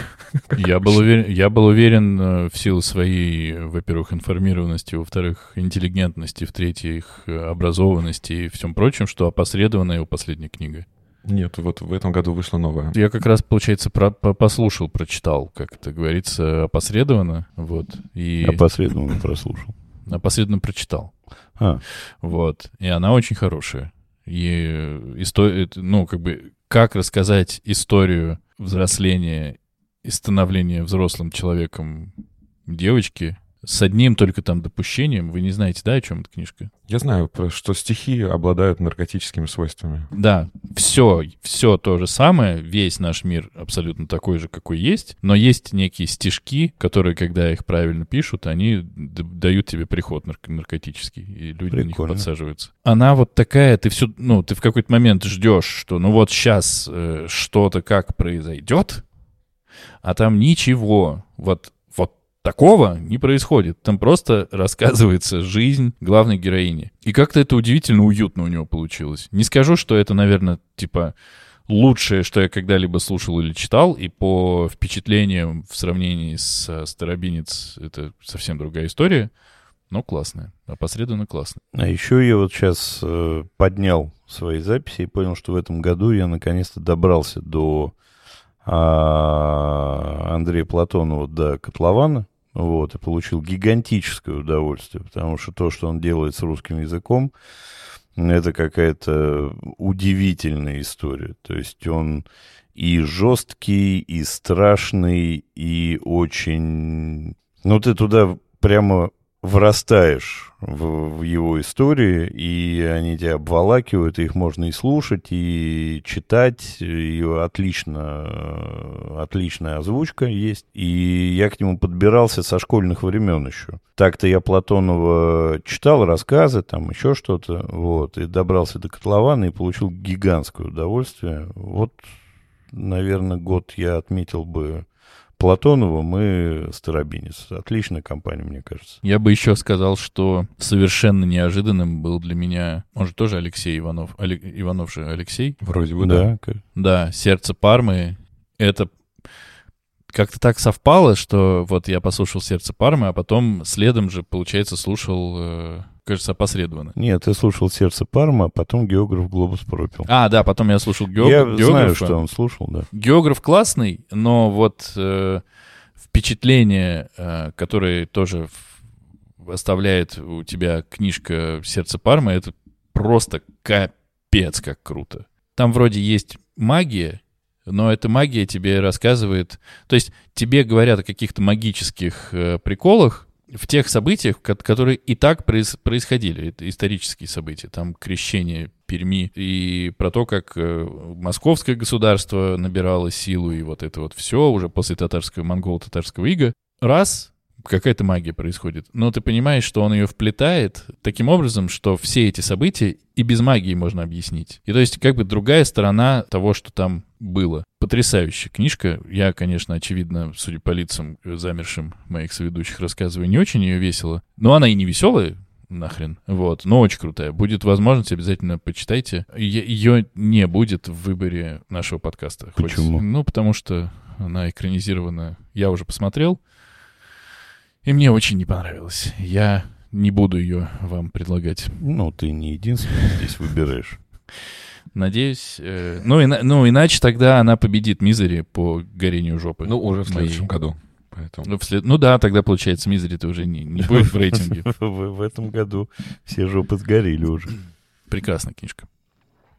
Я был уверен, я был уверен э, в силу своей, во-первых, информированности, во-вторых, интеллигентности, в-третьих, э, образованности и всем прочем, что опосредованная его последняя книга.
Нет, вот в этом году вышло новое.
Я как раз, получается, про- по- послушал, прочитал, как это говорится, опосредованно, вот, и
последнего прослушал.
опосредованно прочитал.
А,
Вот. И она очень хорошая. И история, ну, как бы, как рассказать историю взросления и становления взрослым человеком девочки с одним только там допущением. Вы не знаете, да, о чем эта книжка?
Я знаю, что стихи обладают наркотическими свойствами.
Да, все, все то же самое, весь наш мир абсолютно такой же, какой есть, но есть некие стишки, которые, когда их правильно пишут, они дают тебе приход нарк- наркотический, и люди на них
Прикольно.
подсаживаются. Она вот такая, ты все, ну, ты в какой-то момент ждешь, что ну вот сейчас что-то как произойдет, а там ничего, вот такого не происходит. Там просто рассказывается жизнь главной героини. И как-то это удивительно уютно у него получилось. Не скажу, что это, наверное, типа лучшее, что я когда-либо слушал или читал, и по впечатлениям в сравнении с э, «Старобинец» это совсем другая история, но классная, опосредованно классная.
а еще я вот сейчас поднял свои записи и понял, что в этом году я наконец-то добрался до а, Андрея Платонова до Котлована. Вот, и получил гигантическое удовольствие, потому что то, что он делает с русским языком, это какая-то удивительная история. То есть он и жесткий, и страшный, и очень... Ну, ты туда прямо врастаешь в, в его истории, и они тебя обволакивают, и их можно и слушать, и читать, и отлично, отличная озвучка есть. И я к нему подбирался со школьных времен еще. Так-то я Платонова читал рассказы, там еще что-то, вот, и добрался до котлована и получил гигантское удовольствие. Вот, наверное, год я отметил бы Платонова мы Старобинец. Отличная компания, мне кажется.
Я бы еще сказал, что совершенно неожиданным был для меня, может, тоже Алексей Иванов. Али, Иванов же Алексей?
Вроде бы, да.
Да,
Да, «Сердце Пармы». Это как-то так совпало, что вот я послушал «Сердце Пармы», а потом следом же, получается, слушал э, кажется, опосредованно.
Нет, ты слушал «Сердце Парма», а потом «Географ Глобус пропил».
А, да, потом я слушал геог...
Я
географа.
знаю, что он слушал, да.
Географ классный, но вот э, впечатление, э, которое тоже оставляет у тебя книжка «Сердце Пармы», это просто капец как круто. Там вроде есть магия, но эта магия тебе рассказывает... То есть тебе говорят о каких-то магических э, приколах, в тех событиях, которые и так происходили, это исторические события, там крещение Перми и про то, как э, московское государство набирало силу и вот это вот все уже после татарского, монголо-татарского ига. Раз, какая-то магия происходит. Но ты понимаешь, что он ее вплетает таким образом, что все эти события и без магии можно объяснить. И то есть как бы другая сторона того, что там было. Потрясающая книжка. Я, конечно, очевидно, судя по лицам замершим моих соведущих, рассказываю не очень ее весело. Но она и не веселая, нахрен. Вот, но очень крутая. Будет возможность, обязательно почитайте. Ее не будет в выборе нашего подкаста.
Почему?
Хоть, ну, потому что она экранизирована. Я уже посмотрел. И мне очень не понравилось. Я не буду ее вам предлагать.
Ну, ты не единственный здесь выбираешь.
Надеюсь. Э, ну, ина- ну, иначе тогда она победит Мизери по горению жопы.
Ну, уже в
Моей.
следующем году. Поэтому...
Ну, вслед- ну да, тогда, получается, Мизери-то уже не, не будет в рейтинге.
В, в этом году все жопы сгорели уже.
Прекрасная книжка.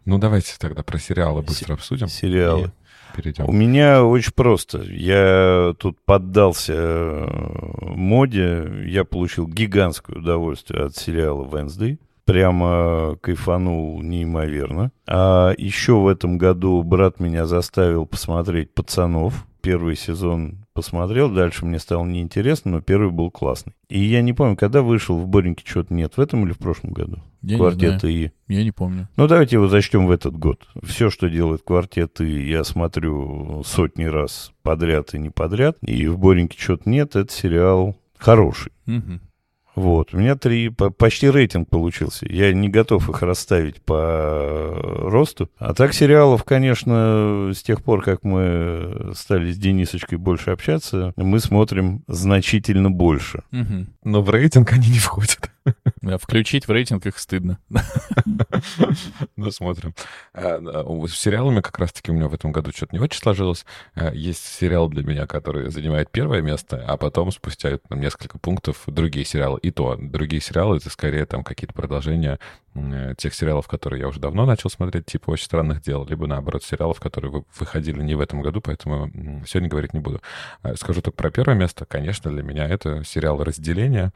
Ну, давайте тогда про сериалы быстро обсудим.
Сериалы.
Перейдем.
У меня очень просто. Я тут поддался э, моде. Я получил гигантское удовольствие от сериала «Венсдей». Прямо кайфанул неимоверно. А еще в этом году брат меня заставил посмотреть «Пацанов». Первый сезон посмотрел, дальше мне стало неинтересно, но первый был классный. И я не помню, когда вышел в Бореньке что-то нет, в этом или в прошлом году?
Я не
Квартет
знаю.
И.
Я не помню.
Ну, давайте его зачтем в этот год. Все, что делает квартет И, я смотрю сотни раз подряд и не подряд. И в Бореньке что-то нет, это сериал хороший.
Мгм.
Вот, у меня три, по- почти рейтинг получился. Я не готов их расставить по росту. А так сериалов, конечно, с тех пор, как мы стали с Денисочкой больше общаться, мы смотрим значительно больше.
Мгм.
Но в рейтинг они не входят.
Да, включить в рейтинг их стыдно.
Ну, смотрим. А, у- С сериалами как раз-таки у меня в этом году что-то не очень сложилось. Есть сериал для меня, который занимает первое место, а потом спустя там, несколько пунктов другие сериалы. И то, другие сериалы — это скорее там какие-то продолжения э, тех сериалов, которые я уже давно начал смотреть, типа «Очень странных дел», либо, наоборот, сериалов, которые вы- выходили не в этом году, поэтому сегодня говорить не буду. Скажу только про первое место. Конечно, для меня это сериал «Разделение».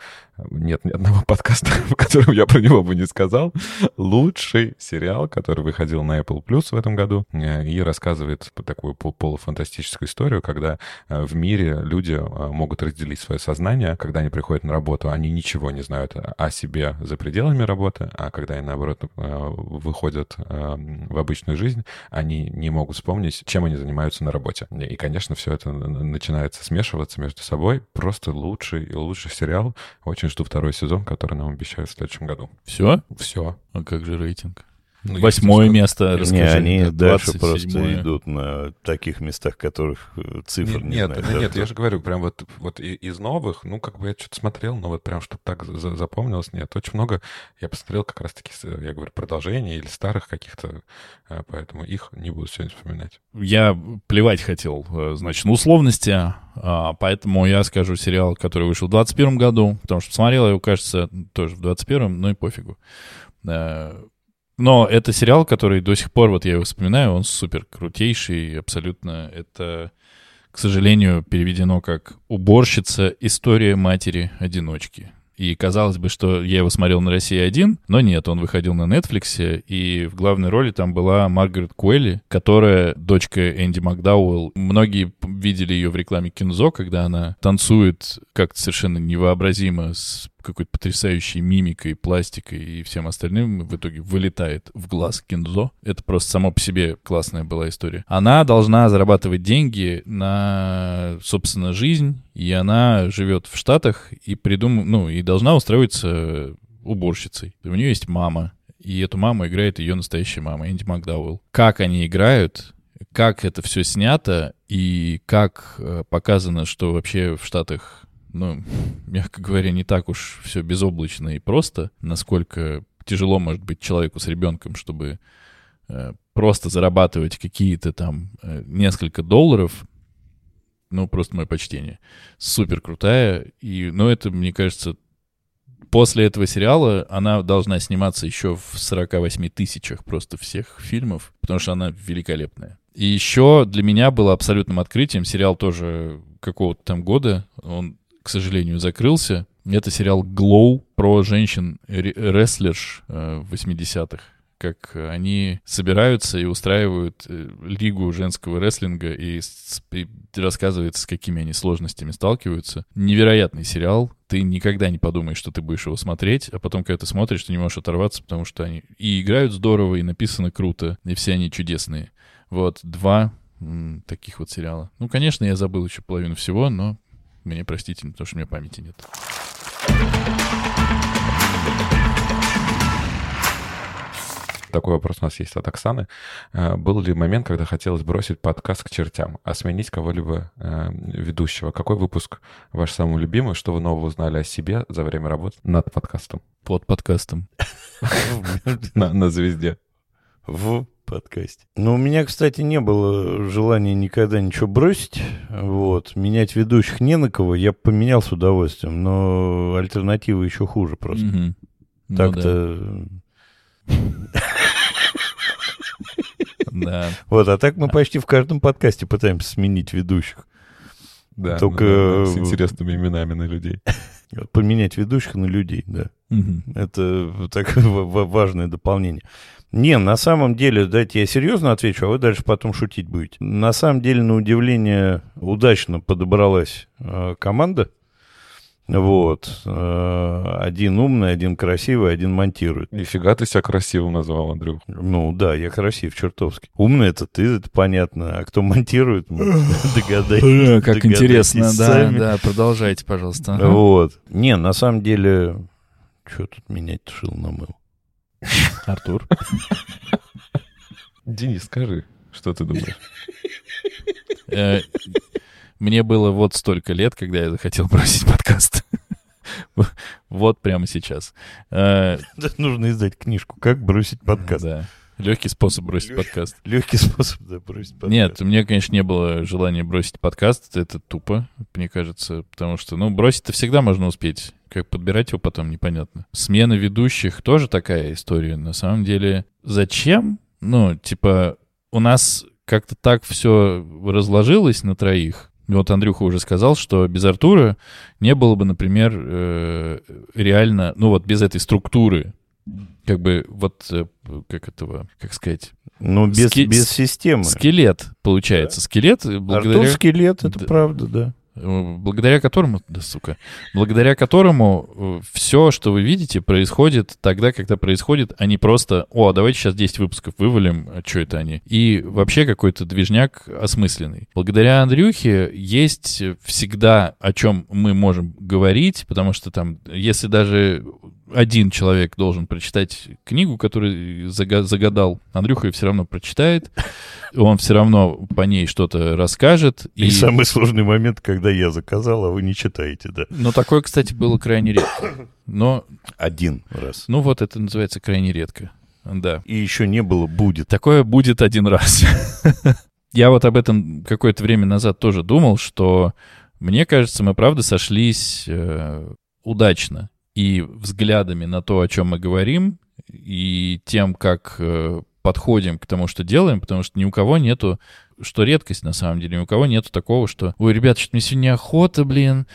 Нет ни одного подкаста, в котором я про него бы не сказал. Лучший сериал, который выходил на Apple Plus в этом году э, и рассказывает такую пол- полуфантастическую историю, когда э, в мире люди э, могут разделить свое сознание, когда они приходят на работу, они ничего не знают о себе за пределами работы, а когда они, наоборот, выходят в обычную жизнь, они не могут вспомнить, чем они занимаются на работе. И, конечно, все это начинается смешиваться между собой. Просто лучший и лучший сериал. Очень жду второй сезон, который нам обещают в следующем году.
Все?
Все.
А как же рейтинг?
Ну,
Восьмое место, расскажи.
не, они
да,
дальше
27-е.
просто идут на таких местах, которых э, цифр не,
нет,
знаю.
нет,
да,
нет, я же говорю, прям вот, вот из новых, ну, как бы я что-то смотрел, но вот прям, чтобы так за- запомнилось, нет. Очень много я посмотрел как раз-таки, я говорю, продолжений или старых каких-то, э, поэтому их не буду сегодня вспоминать.
Я плевать хотел, э, значит, на условности, а, поэтому я скажу сериал, который вышел в 21 году, потому что посмотрел я его, кажется, тоже в 21-м, ну и пофигу. Но это сериал, который до сих пор, вот я его вспоминаю, он супер крутейший, абсолютно. Это, к сожалению, переведено как «Уборщица. История матери-одиночки». И казалось бы, что я его смотрел на России один, но нет, он выходил на Netflix, и в главной роли там была Маргарет Куэлли, которая дочка Энди Макдауэлл. Многие видели ее в рекламе Кинзо, когда она танцует как-то совершенно невообразимо с какой-то потрясающей мимикой, пластикой и всем остальным в итоге вылетает в глаз Кинзо. Это просто само по себе классная была история. Она должна зарабатывать деньги на, собственно, жизнь, и она живет в Штатах и придум... ну, и должна устроиться уборщицей. У нее есть мама, и эту маму играет ее настоящая мама, Энди Макдауэлл. Как они играют, как это все снято, и как э, показано, что вообще в Штатах ну, мягко говоря, не так уж все безоблачно и просто, насколько тяжело может быть человеку с ребенком, чтобы э, просто зарабатывать какие-то там э, несколько долларов, ну, просто мое почтение. Супер крутая. И, ну, это, мне кажется, после этого сериала она должна сниматься еще в 48 тысячах просто всех фильмов, потому что она великолепная. И еще для меня было абсолютным открытием сериал тоже какого-то там года. Он к сожалению, закрылся. Это сериал «Glow» про женщин-рестлерш э, в 80-х как они собираются и устраивают э, лигу женского рестлинга и, и рассказывается, с какими они сложностями сталкиваются. Невероятный сериал. Ты никогда не подумаешь, что ты будешь его смотреть, а потом, когда ты смотришь, ты не можешь оторваться, потому что они и играют здорово, и написано круто, и все они чудесные. Вот, два таких вот сериала. Ну, конечно, я забыл еще половину всего, но мне простите, потому что у меня памяти нет.
Такой вопрос у нас есть от Оксаны. Э, был ли момент, когда хотелось бросить подкаст к чертям, а сменить кого-либо э, ведущего? Какой выпуск ваш самый любимый? Что вы нового узнали о себе за время работы над подкастом?
Под подкастом.
На звезде.
В подкасте. Но у меня, кстати, не было желания никогда ничего бросить. Вот. Менять ведущих не на кого. Я поменял с удовольствием, но альтернатива еще хуже просто.
Ну
Так-то...
Да.
Вот, а так мы почти в каждом подкасте пытаемся сменить ведущих.
Да,
Только,
ну, с интересными именами на людей.
Поменять ведущих на людей, да.
Мгм.
Это так ва- ва- важное дополнение. Не, на самом деле, дайте я серьезно отвечу, а вы дальше потом шутить будете. На самом деле, на удивление, удачно подобралась э, команда. Вот. Э, один умный, один красивый, один монтирует.
Нифига ты себя красивым назвал, Андрюх.
Ну да, я красив, чертовски. Умный это ты, это понятно. А кто монтирует, догадайтесь.
Бля, как интересно, да, да, продолжайте, пожалуйста.
Вот. Не, на самом деле, что тут менять-то шил намыл?
Артур.
Денис, скажи, что ты думаешь?
Э, Мне было вот столько лет, когда я захотел бросить подкаст. Вот прямо сейчас. Э,
Нужно издать книжку «Как бросить подкаст».
Да. Легкий способ бросить
Лёгкий.
подкаст.
Легкий способ да, бросить подкаст.
Нет, у меня, конечно, не было желания бросить подкаст. Это тупо, мне кажется. Потому что, ну, бросить-то всегда можно успеть. Как подбирать его потом, непонятно. Смена ведущих тоже такая история. На самом деле, зачем? Ну, типа, у нас как-то так все разложилось на троих. Вот Андрюха уже сказал, что без Артура не было бы, например, э, реально, ну вот без этой структуры, как бы вот, э, как этого, как сказать,
Ну, без,
Ски-
без системы.
скелет, получается. Скелет, э,
Артур
благодаря,
скелет, это
Да.
правда, да.
Э, благодаря которому, да сука, благодаря которому все, что вы видите, происходит тогда, когда происходит, а не просто, о, а давайте сейчас 10 выпусков вывалим, а что это они? И вообще какой-то движняк осмысленный. Благодаря Андрюхе есть всегда о чем мы можем говорить, потому что там, если даже один человек должен прочитать книгу, которую зага- загадал, Андрюха ее все равно прочитает, он все равно по ней что-то расскажет.
И, самый сложный момент, когда я заказал, а вы не читаете, да.
Но такое, кстати, было крайне редко. Но,
Один раз.
ну вот это называется крайне редко. Да.
И еще не было, будет.
Такое будет один раз. Я вот об этом какое-то время назад тоже думал, что мне кажется, мы правда сошлись э, удачно и взглядами на то, о чем мы говорим, и тем, как э, подходим к тому, что делаем, потому что ни у кого нету, что редкость на самом деле, ни у кого нету такого, что, ой, ребят, что-то мне сегодня охота, блин,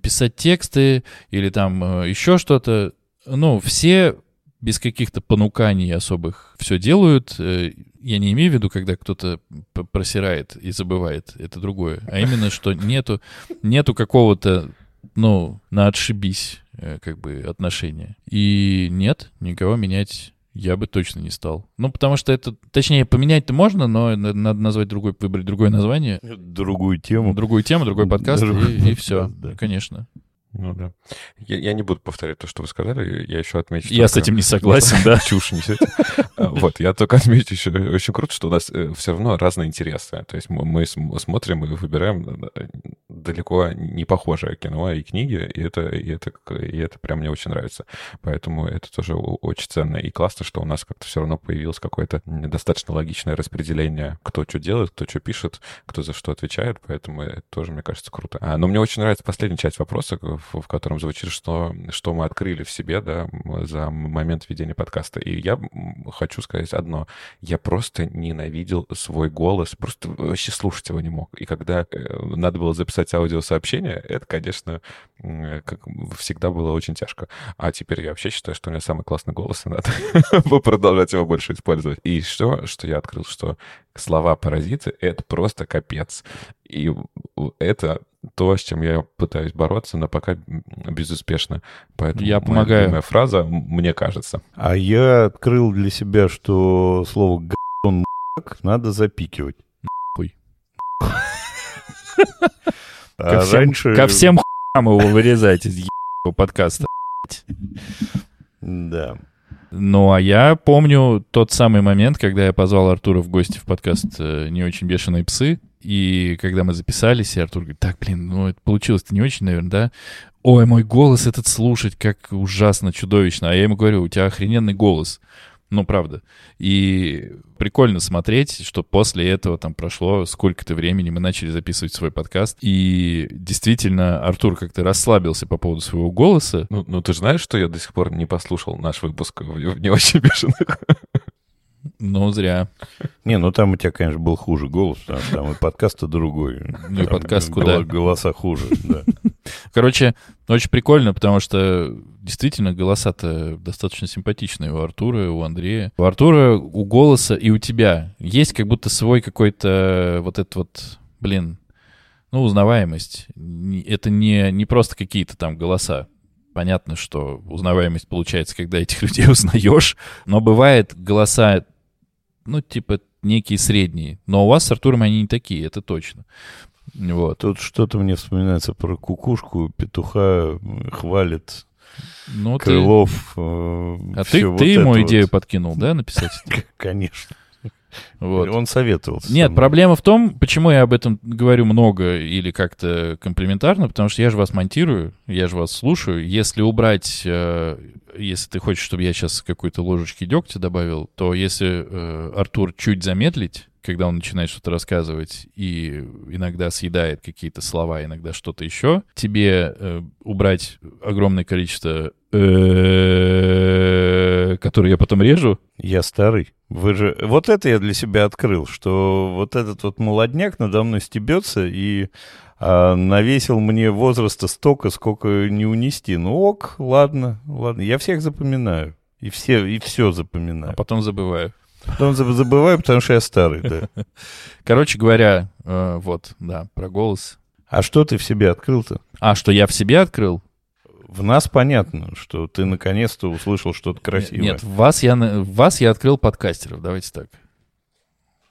писать тексты или там э, еще что-то. Ну, все без каких-то понуканий особых все делают. Э, я не имею в виду, когда кто-то просирает и забывает, это другое. А именно, что нету, нету какого-то, ну, на отшибись, э, как бы, отношения. И нет, никого менять я бы точно не стал. Ну, потому что это... Точнее, поменять-то можно, но надо назвать другой, выбрать другое название.
Другую тему.
Другую тему, другой подкаст, другой и, и все. Да. Конечно.
Ну да. Я, я не буду повторять то, что вы сказали. Я еще отмечу...
Я только... с этим не согласен, да.
Чушь несете. А, вот, я только отмечу еще очень круто, что у нас э, все равно разные интересы. То есть мы смотрим и выбираем э, далеко не похожее кино и книги, и это, и это, и это прям мне очень нравится. Поэтому это тоже очень ценно и классно, что у нас как-то все равно появилось какое-то достаточно логичное распределение, кто что делает, кто что пишет, кто за что отвечает, поэтому это тоже, мне кажется, круто. А, но мне очень нравится последняя часть вопроса, в, в котором звучит, что, что мы открыли в себе, да, за момент ведения подкаста. И я хочу сказать одно. Я просто ненавидел свой голос, просто вообще слушать его не мог. И когда э, надо было записать аудиосообщение, это, конечно, как всегда было очень тяжко. А теперь я вообще считаю, что у меня самый классный голос, и надо продолжать его больше использовать. И что, что я открыл, что слова паразиты — это просто капец. И это то, с чем я пытаюсь бороться, но пока безуспешно. Поэтому
я помогаю.
моя фраза, мне кажется.
А я открыл для себя, что слово «г***он надо запикивать.
Хуй.
А ко, всем, раньше...
ко всем хуям его вырезать из подкаста.
Да.
Ну, а я помню тот самый момент, когда я позвал Артура в гости в подкаст э, «Не очень бешеные псы», и когда мы записались, и Артур говорит, так, блин, ну, это получилось-то не очень, наверное, да? Ой, мой голос этот слушать, как ужасно, чудовищно. А я ему говорю, у тебя охрененный голос. Ну, правда. И прикольно смотреть, что после этого там прошло сколько-то времени, мы начали записывать свой подкаст, и действительно Артур как-то расслабился по поводу своего голоса.
Ну, ну ты же знаешь, что я до сих пор не послушал наш выпуск в «Не очень бешеных»?
Ну, зря.
Не, ну там у тебя, конечно, был хуже голос, потому что там и подкаст-то другой.
Ну и подкаст куда?
Голоса хуже, да.
Короче, очень прикольно, потому что действительно голоса-то достаточно симпатичные у Артура, у Андрея. У Артура, у голоса и у тебя есть как будто свой какой-то вот этот вот, блин, ну, узнаваемость. Это не, не просто какие-то там голоса. Понятно, что узнаваемость получается, когда этих людей узнаешь, но бывает голоса ну, типа, некие средние. Но у вас с Артуром они не такие, это точно. Вот.
Тут что-то мне вспоминается про кукушку, петуха хвалит ну, Крылов.
Ты... Э, а ты, вот ты ему вот. идею подкинул, да, написать?
Конечно. Вот. Он советовал.
Нет, проблема в том, почему я об этом говорю много или как-то комплиментарно, потому что я же вас монтирую, я же вас слушаю. Если убрать, э, если ты хочешь, чтобы я сейчас какой-то ложечки дегтя добавил, то если э, Артур чуть замедлить, когда он начинает что-то рассказывать и иногда съедает какие-то слова, иногда что-то еще, тебе э, убрать огромное количество, которые я потом режу.
Я старый. Вы же... Вот это я для себя открыл, что вот этот вот молодняк надо мной стебется и а, навесил мне возраста столько, сколько не унести. Ну ок, ладно, ладно. Я всех запоминаю. И все, и все запоминаю.
А потом забываю.
Потом забываю, потому что я старый, да.
Короче говоря, э, вот, да, про голос.
А что ты в себе открыл-то?
А, что я в себе открыл?
В нас понятно, что ты наконец-то услышал что-то красивое.
Нет, в вас я, в вас я открыл подкастеров, давайте так.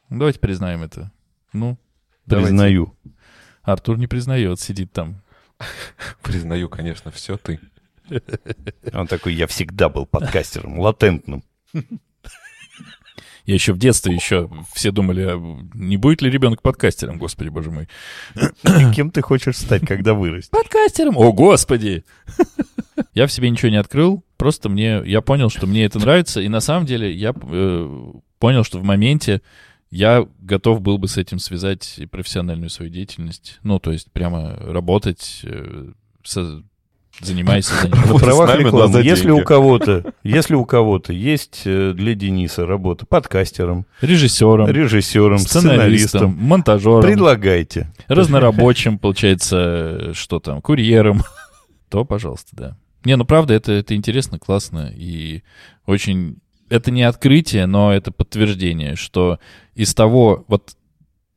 Давайте признаем это. Ну,
Признаю.
Давайте. Артур не признает, сидит там.
Признаю, конечно, все ты.
Он такой, я всегда был подкастером, латентным.
Я еще в детстве еще все думали, а не будет ли ребенок подкастером, господи, боже мой.
Кем ты хочешь стать, когда вырастешь?
Подкастером! О, господи! Я в себе ничего не открыл, просто мне, я понял, что мне это нравится, и на самом деле я э, понял, что в моменте я готов был бы с этим связать и профессиональную свою деятельность. Ну, то есть прямо работать, э, со, занимайся за
На правах рекламы. Если у кого-то, если у кого-то есть э, для Дениса работа подкастером,
Режиссером,
режиссером,
сценаристом,
сценаристом,
монтажером,
предлагайте.
разнорабочим, получается, что там, курьером, то, пожалуйста, да. Не, ну правда, это, это интересно, классно и очень... Это не открытие, но это подтверждение, что из того, вот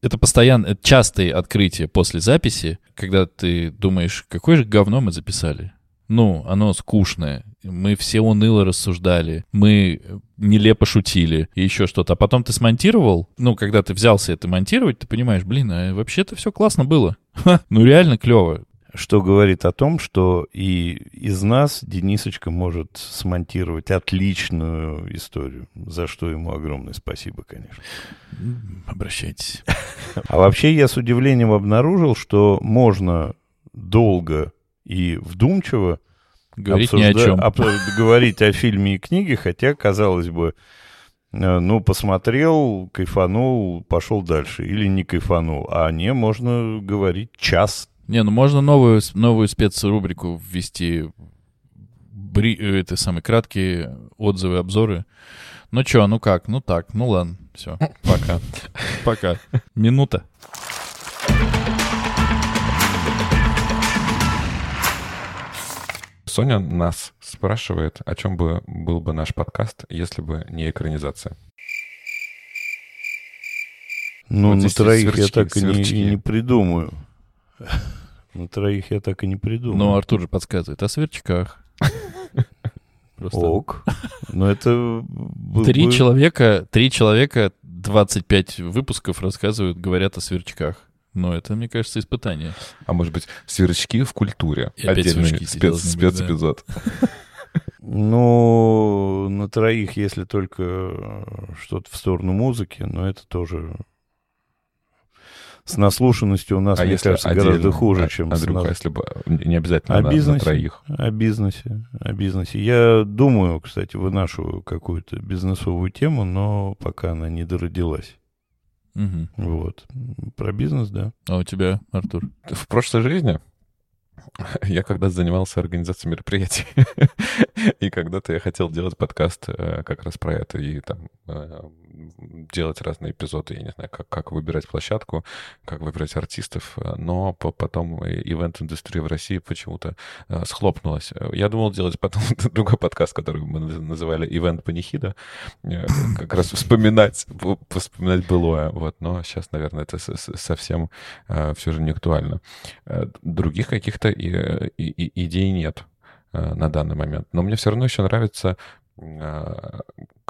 это постоянно, это частые открытия после записи, когда ты думаешь, какое же говно мы записали. Ну, оно скучное. Мы все уныло рассуждали, мы нелепо шутили и еще что-то. А потом ты смонтировал, ну, когда ты взялся это монтировать, ты понимаешь, блин, а вообще-то все классно было. Ха, ну, реально клево.
Что говорит о том, что и из нас Денисочка может смонтировать отличную историю, за что ему огромное спасибо, конечно.
Обращайтесь.
А вообще я с удивлением обнаружил, что можно долго и вдумчиво
Говорить ни о
обсужда-
чем.
об- говорить о фильме и книге, хотя, казалось бы, э, ну, посмотрел, кайфанул, пошел дальше. Или не кайфанул. А не, можно говорить час.
Не, ну можно новую, новую спецрубрику ввести. Бри, э, это самые краткие отзывы, обзоры. Ну чё, ну как, ну так, ну ладно, все, пока. Пока. Минута.
Соня нас спрашивает, о чем бы был бы наш подкаст, если бы не экранизация.
Ну,
Вот
на троих я
сверчки,
так и не,
сверчки.
и не придумаю. На троих я так и не придумаю.
Ну, Артур же подсказывает о сверчках. Просто
Ок. Но это... был
три
бы-
человека, три человека, 25 выпусков рассказывают, говорят о сверчках. Ну, это, мне кажется, испытание.
А может быть, сверчки в культуре.
И опять
Отдельный спец-
да.
спецэпизод.
Ну, на троих, если только что-то в сторону музыки, но это тоже с наслушанностью у нас,
А
мне
если
кажется,
отдельно?
гораздо хуже,
А-
чем с
Андрюха,
нас-
если бы не обязательно
О
на- на
бизнесе?
троих.
О бизнесе, о бизнесе. Я думаю, кстати, вынашиваю какую-то бизнесовую тему, но пока она не дородилась.
Мгм.
Вот. Про бизнес, да.
А у тебя, Артур?
В прошлой жизни я когда-то занимался организацией мероприятий. И когда-то я хотел делать подкаст э, как раз про это. И там э, делать разные эпизоды. Я не знаю, как, как выбирать площадку, как выбирать артистов. э, Но по- потом ивент-индустрия в России почему-то э, схлопнулась. Э, Я думал делать потом другой подкаст, который мы наз- называли «Ивент Панихида». Как раз вспоминать, вспоминать былое. Вот. Но сейчас, наверное, это совсем все же не актуально. Других каких-то идей нет на данный момент. Но мне все равно еще нравится э,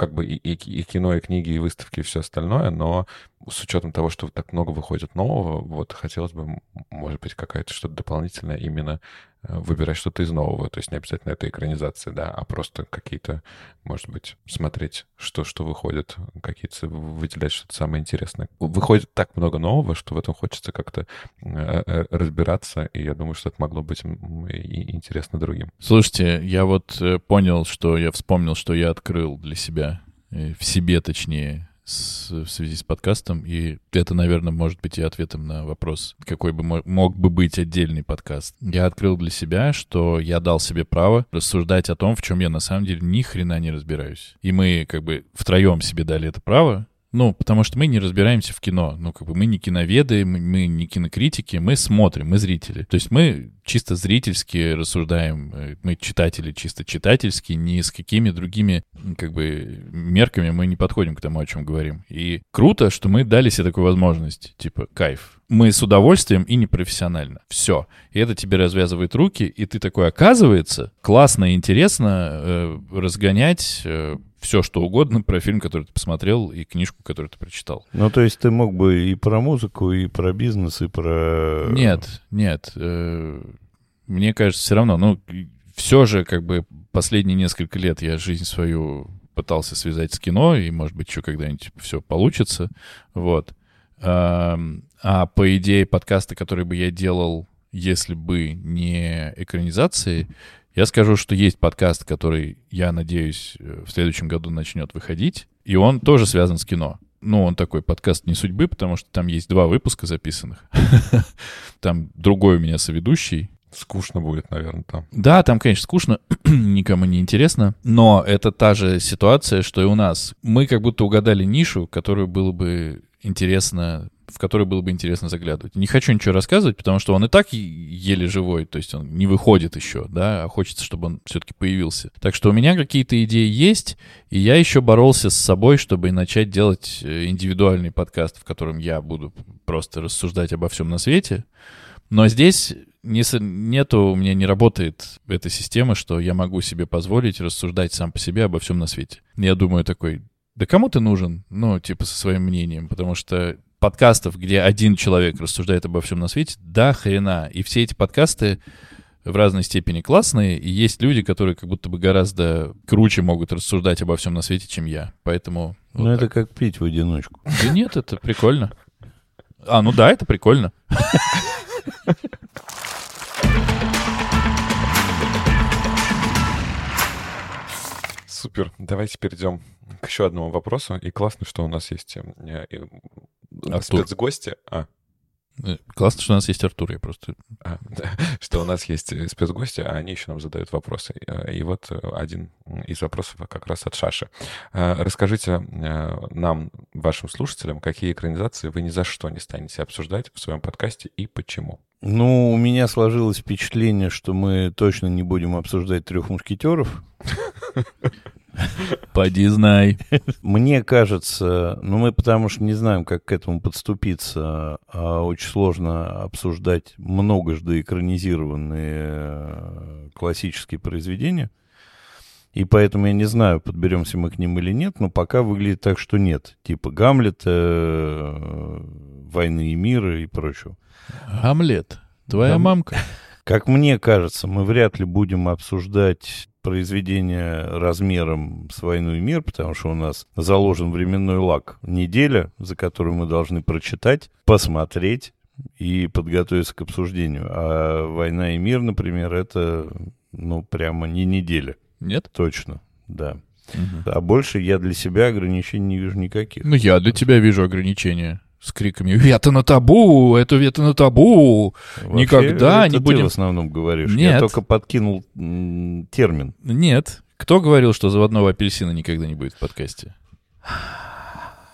как бы и, и- и кино, и книги, и выставки, и все остальное, но с учетом того, что так много выходит нового, вот хотелось бы, может быть, какая-то что-то дополнительное именно э, выбирать что-то из нового. То есть не обязательно это экранизация, да, а просто какие-то, может быть, смотреть, что, что выходит, какие-то выделять что-то самое интересное. Выходит так много нового, что в этом хочется как-то э, э, разбираться, и я думаю, что это могло быть интересно другим.
Слушайте, я вот понял, что я вспомнил, что я открыл для себя, в себе точнее, с- в связи с подкастом, и это, наверное, может быть и ответом на вопрос, какой бы мо- мог бы быть отдельный подкаст. Я открыл для себя, что я дал себе право рассуждать о том, в чем я на самом деле ни хрена не разбираюсь. И мы как бы втроем себе дали это право, ну, потому что мы не разбираемся в кино. Ну, как бы мы не киноведы, мы, мы не кинокритики, мы смотрим, мы зрители. То есть мы чисто зрительски рассуждаем, э, мы читатели чисто читательски, ни с какими другими, как бы, мерками мы не подходим к тому, о чем говорим. И круто, что мы дали себе такую возможность. Типа, кайф. Мы с удовольствием и непрофессионально. Все. И это тебе развязывает руки, и ты такой, оказывается, классно и интересно э, разгонять все, что угодно про фильм, который ты посмотрел, и книжку, которую ты прочитал.
Ну, то есть ты мог бы и про музыку, и про бизнес, и про...
Нет, нет. э, Мне кажется, все равно, ну, все же, как бы, последние несколько лет я жизнь свою пытался связать с кино, и, может быть, еще когда-нибудь все получится, вот. А по идее подкаста, который бы я делал, если бы не экранизации, я скажу, что есть подкаст, который, я надеюсь, э, в следующем году начнет выходить, и он тоже связан с кино. Ну, он такой подкаст не судьбы, потому что там есть два выпуска записанных. Там другой у меня соведущий.
Скучно будет, наверное, там.
Да, там, конечно, скучно, никому не интересно, но это та же ситуация, что и у нас. Мы как будто угадали нишу, которую было бы интересно в который было бы интересно заглядывать. Не хочу ничего рассказывать, потому что он и так еле живой, то есть он не выходит еще, да, а хочется, чтобы он все-таки появился. Так что у меня какие-то идеи есть, и я еще боролся с собой, чтобы начать делать э, индивидуальный подкаст, в котором я буду просто рассуждать обо всем на свете. Но здесь не, нету, у меня не работает эта система, что я могу себе позволить рассуждать сам по себе обо всем на свете. Я думаю такой, да кому ты нужен? Ну, типа со своим мнением, потому что подкастов, где один человек рассуждает обо всем на свете, да хрена. И все эти подкасты в разной степени классные, и есть люди, которые как будто бы гораздо круче могут рассуждать обо всем на свете, чем я. Поэтому...
Ну, вот это так. как пить в одиночку.
Да нет, это прикольно. А, ну да, это прикольно.
Супер. Давайте перейдем к еще одному вопросу. И классно, что у нас есть э, Артур. спецгости. А.
Э, классно, что у нас есть Артур, я просто...
А, да, что у нас есть э, спецгости, а они еще нам задают вопросы. И вот один из вопросов как раз от Шаши. Расскажите нам, вашим слушателям, какие экранизации вы ни за что не станете обсуждать в своем подкасте и почему?
Ну, у меня сложилось впечатление, что мы точно не будем обсуждать трех мушкетеров.
Поди знай.
Мне кажется, ну мы потому что не знаем, как к этому подступиться, а очень сложно обсуждать многожды экранизированные э, классические произведения. И поэтому я не знаю, подберемся мы к ним или нет, но пока выглядит так, что нет. Типа Гамлета, э, Войны и мира и прочего.
Гамлет, твоя Гам... мамка.
Как мне кажется, мы вряд ли будем обсуждать произведение размером с «Войну и мир», потому что у нас заложен временной лак неделя, за которую мы должны прочитать, посмотреть и подготовиться к обсуждению. А «Война и мир», например, это, ну, прямо не неделя.
Нет?
Точно, да. Угу. А больше я для себя ограничений не вижу никаких.
Ну, я для тебя вижу ограничения с криками «Вета на табу! Это вета на табу! Вообще, Никогда
это
не будем...»
ты в основном говоришь.
Нет.
Я только подкинул термин.
Нет. Кто говорил, что заводного апельсина никогда не будет в подкасте?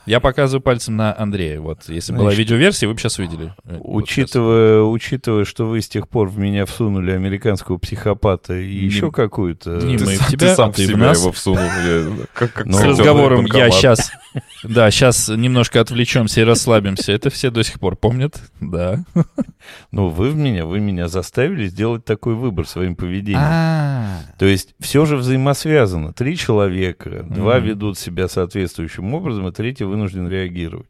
Я показываю пальцем на Андрея. Вот, если Значит, была видеоверсия, вы бы сейчас видели.
Э, учитывая, вот учитывая, что вы с тех пор в меня всунули американского психопата и не, еще какую-то...
Не, мы
в
тебя,
ты сам ты в себя нас. его всунул.
Как, как ну, с разговором я сейчас... Да, сейчас немножко отвлечемся и расслабимся. Это все до сих пор помнят, да.
Ну, вы в меня, вы меня заставили сделать такой выбор своим поведением. А. То есть все же взаимосвязано. Три человека, два ведут себя соответствующим образом, а третий вынужден реагировать.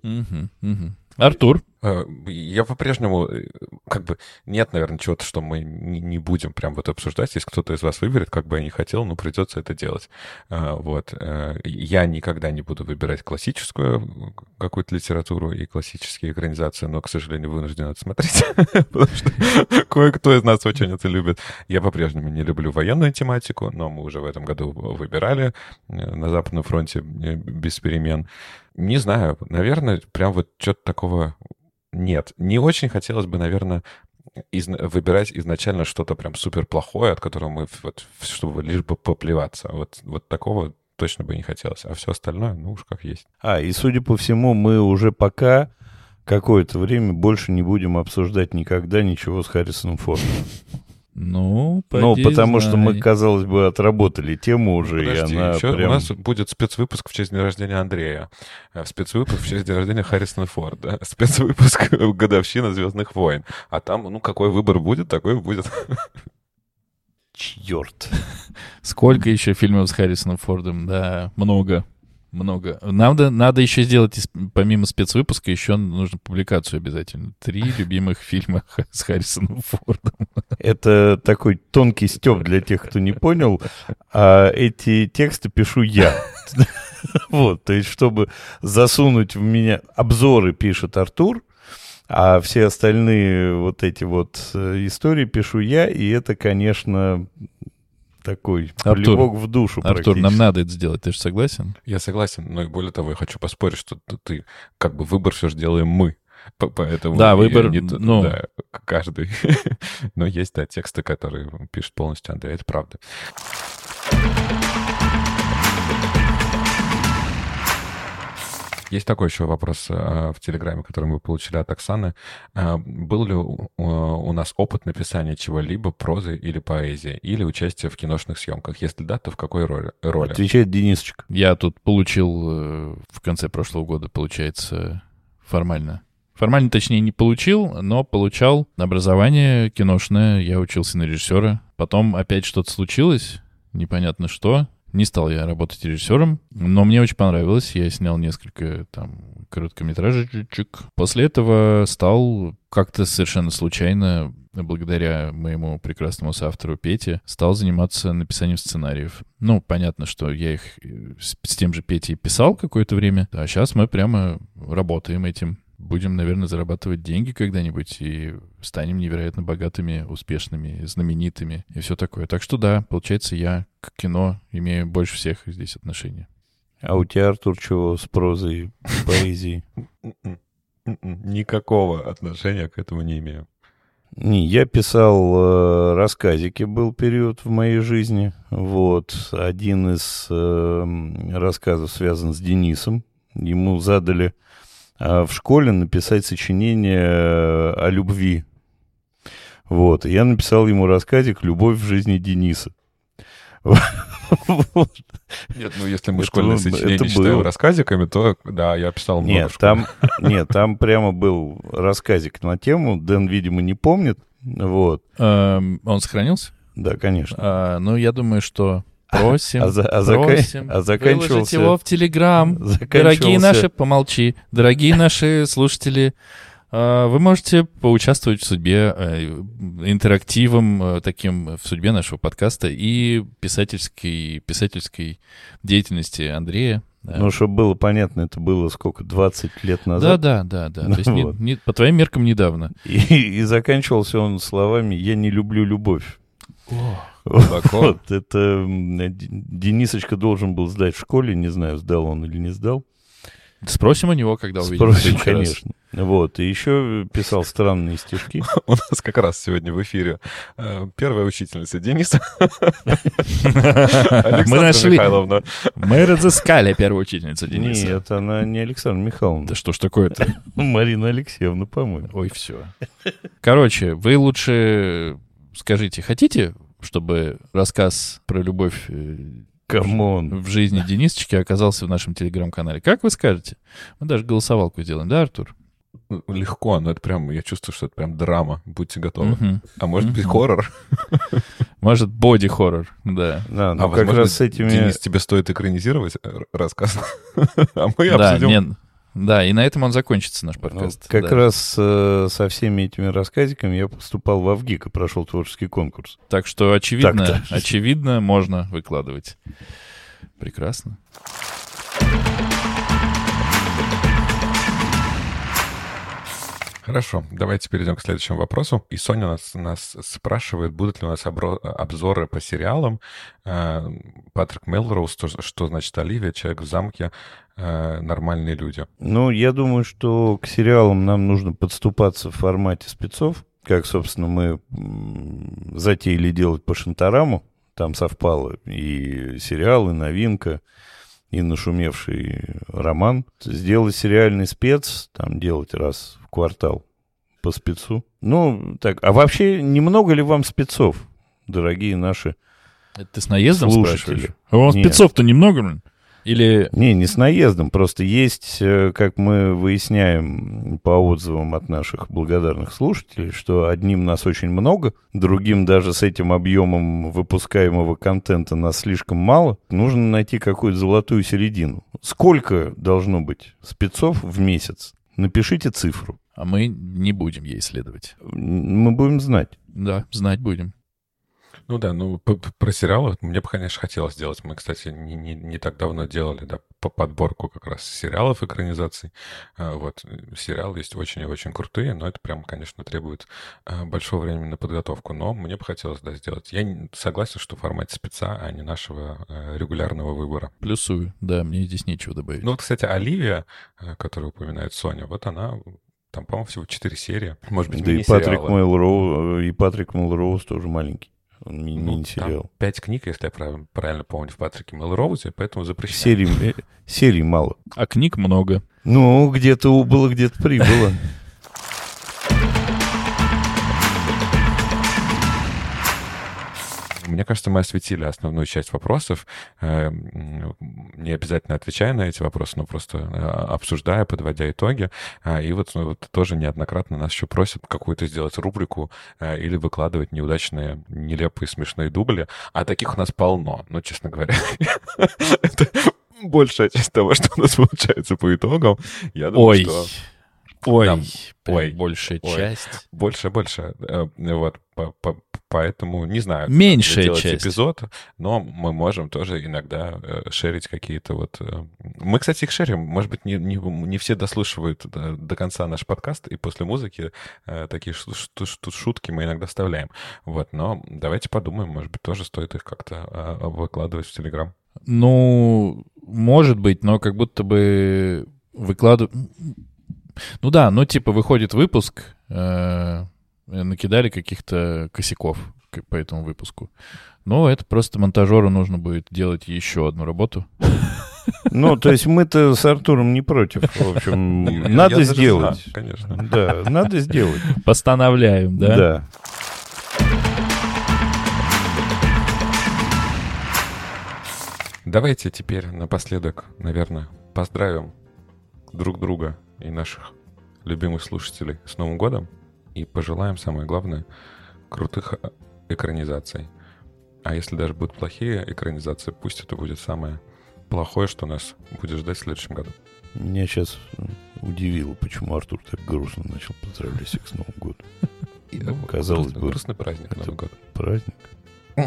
Артур?
Э, я по-прежнему, э, как бы, нет, наверное, чего-то, что мы не будем прям вот обсуждать. Если кто-то из вас выберет, как бы я не хотел, но придется это делать. Э, вот. Я никогда не буду выбирать классическую какую-то литературу и классические экранизации, но, к сожалению, вынужден это смотреть, потому что кое-кто из нас очень это любит. Я по-прежнему не люблю военную тематику, но мы уже в этом году выбирали на Западном фронте без перемен. Не знаю, наверное, прям вот что-то такого нет. Не очень хотелось бы, наверное, из, выбирать изначально что-то прям супер плохое, от которого мы вот, чтобы лишь бы поплеваться. Вот, вот такого точно бы не хотелось. А все остальное, ну уж как есть.
А, и судя по всему, мы уже пока какое-то время больше не будем обсуждать никогда ничего с Харрисоном Фордом.
Ну,
Ну, потому знай. что мы, казалось бы, отработали тему уже, Подожди, и она еще прям...
У нас будет спецвыпуск в честь дня рождения Андрея, э, спецвыпуск в честь дня рождения Харрисона Форда, спецвыпуск годовщина «Звездных войн». А там, ну, какой выбор будет, такой будет.
Черт.
Сколько еще фильмов с Харрисоном Фордом? Да, много. Много. Надо, надо еще сделать, помимо спецвыпуска, еще нужно публикацию обязательно. Три любимых фильма с Харрисоном Фордом.
Это такой тонкий степ для тех, кто не понял. А эти тексты пишу я. Вот, то есть, чтобы засунуть в меня... Обзоры пишет Артур, а все остальные вот эти вот э, истории пишу я, и это, конечно, такой Артур, в душу
Артур, нам надо это сделать, ты же согласен?
Я согласен, но и более того, я хочу поспорить, что ты, как бы выбор все же делаем мы. Поэтому
да, выбор,
не,
ну...
да, каждый. Но есть, да, тексты, которые пишет полностью Андрей, это правда. Есть такой еще вопрос э, в Телеграме, который мы получили от Оксаны. Э, был ли у, нас опыт написания чего-либо, прозы или поэзии, или участие в киношных съемках? Если да, то в какой роли? роли?
Отвечает Денисочка.
Я тут получил э, в конце прошлого года, получается, формально. Формально, точнее, не получил, но получал образование киношное. Я учился на режиссера. Потом опять что-то случилось, непонятно что. Не стал я работать режиссером, но мне очень понравилось. Я снял несколько там короткометражечек. После этого стал как-то совершенно случайно, благодаря моему прекрасному соавтору Пете, стал заниматься написанием сценариев. Ну, понятно, что я их э, с, с тем же Петей писал какое-то время, а сейчас мы прямо работаем этим будем, наверное, зарабатывать деньги когда-нибудь и станем невероятно богатыми, успешными, знаменитыми и все такое. Так что да, получается, я к кино имею больше всех здесь отношения.
А у тебя, Артур, чего с прозой, поэзией?
Никакого отношения к этому не имею.
Не, я писал э, рассказики, был период в моей жизни. Вот. Один из э, рассказов связан с Денисом. Ему задали в школе написать сочинение э, о любви. Вот. И я написал ему рассказик «Любовь в жизни Дениса».
Нет, ну если мы школьные сочинения читаем рассказиками, то да, я писал много
нет, там, нет, там прямо был рассказик на тему, Дэн, видимо, не помнит. Вот.
Эм, он сохранился?
Да, конечно.
А, ну, я думаю, что Просим,
а, за, а,
просим,
а заканчивался...
его в Телеграм. Дорогие наши, помолчи, дорогие наши слушатели, а, вы можете поучаствовать в судьбе, э, интерактивом э, таким в судьбе нашего подкаста и писательской, писательской деятельности Андрея.
Ну, чтобы было понятно, это было сколько, 20 лет назад?
Да, да, да, да. То есть вот. не, не, по твоим меркам недавно.
И, и заканчивался он словами «Я не люблю любовь».
О.
Вот, это Денисочка должен был сдать в школе, не знаю, сдал он или не сдал.
Спросим у него, когда увидим.
Спросим, конечно. Раз. Вот, и еще писал странные стишки.
У нас как раз сегодня в эфире э, первая учительница Дениса.
Мы нашли. Мы разыскали первую учительницу Дениса.
Нет, она не Александра Михайловна.
Да что ж такое-то?
Марина Алексеевна, по-моему.
Ой, все. Короче, вы лучше скажите, хотите чтобы рассказ про любовь э,
Come on.
в жизни Денисочки оказался в нашем телеграм-канале. Как вы скажете? Мы даже голосовалку сделаем, да, Артур?
Легко, но это прям, я чувствую, что это прям драма. Будьте готовы. Uh-huh. А может uh-huh. быть, хоррор?
Может, боди-хоррор, да.
Да, ну а как раз с этими...
Денис, тебе стоит экранизировать э, рассказ, а мы обсудим... Нет,
да, и на этом он закончится, наш подкаст.
Вот, как
да.
раз э, со всеми этими рассказиками я поступал в Авгик и прошел творческий конкурс.
Так что, очевидно, так очевидно, можно выкладывать. Прекрасно.
Хорошо, давайте перейдем к следующему вопросу. И Соня нас, нас спрашивает, будут ли у нас обро- обзоры по сериалам. Э, Патрик Мелроуз, что, что значит Оливия, Человек в замке, э, нормальные люди.
Ну, я думаю, что к сериалам нам нужно подступаться в формате спецов, как, собственно, мы затеяли делать по Шантараму. Там совпало и сериал, и новинка, и нашумевший роман. Сделать сериальный спец, там делать раз квартал по спецу. Ну, так, а вообще немного ли вам спецов, дорогие наши
Это ты с наездом слушатели? спрашиваешь? А вам спецов-то немного, блин? Или...
Не, не с наездом, просто есть, э, как мы выясняем по отзывам от наших благодарных слушателей, что одним нас очень много, другим даже с этим объемом выпускаемого контента нас слишком мало. Нужно найти какую-то золотую середину. Сколько должно быть спецов в месяц? Напишите цифру.
А мы не будем ей следовать.
Мы будем знать.
Да, знать будем.
Ну да, ну про сериалы мне бы, конечно, хотелось сделать. Мы, кстати, не, не, не так давно делали, да, по подборку как раз сериалов экранизаций. А, вот, сериалы есть очень и очень крутые, но это прям, конечно, требует а, большого времени на подготовку. Но мне бы хотелось, да, сделать. Я согласен, что в формате спеца, а не нашего а, регулярного выбора.
Плюсую, да, мне здесь нечего добавить.
Ну вот, кстати, Оливия, которую упоминает Соня, вот она Там, по-моему, всего четыре серии. Может быть,
Да и Патрик Мелроуз, и Патрик Мелроуз тоже маленький. Ми-
Ну,
мини-сериал.
пять книг, если я прав- правильно помню, в Патрике Мелроузе, поэтому запрещено.
Серий, э, серий мало.
А книг много.
Ну, где-то убыло, где-то прибыло.
Мне кажется, мы осветили основную часть вопросов, э, не обязательно отвечая на эти вопросы, но просто э, обсуждая, подводя итоги. А, И вот, ну, вот тоже неоднократно нас еще просят какую-то сделать рубрику э, или выкладывать неудачные, нелепые, смешные дубли. А таких у нас полно, ну, честно говоря. Это большая часть того, что у нас получается по итогам. Я думаю,
Ой.
что
Ой.
Там- ой,
Большая
ой.
часть.
больше, больше. Э, Вот, по- по- поэтому не знаю.
Меньшая
делать
часть.
эпизод, но мы можем тоже иногда э, шерить какие-то вот... э, Мы, кстати, их шерим. Может быть, не, не, не все дослушивают до, до конца наш подкаст, и после музыки э, такие шу- шутки мы иногда вставляем. Вот, но давайте подумаем, может быть, тоже стоит их как-то э, выкладывать в Телеграм.
Ну, может быть, но как будто бы выкладываю... Ну да, ну типа выходит выпуск, э, накидали каких-то косяков к- по этому выпуску. Но это просто монтажеру нужно будет делать еще одну работу.
Ну, то есть мы-то с Артуром не против. В общем, надо сделать.
конечно.
Да, надо сделать.
Постановляем, да?
Да.
Давайте теперь напоследок, наверное, поздравим друг друга и наших любимых слушателей с Новым годом и пожелаем, самое главное, крутых э, экранизаций. А если даже будут плохие экранизации, пусть это будет самое плохое, что нас будет ждать в следующем году.
Меня сейчас удивило, почему Артур так грустно начал поздравлять всех с Новым годом. Ну, казалось
грустный,
бы,
грустный праздник Новый год.
Праздник.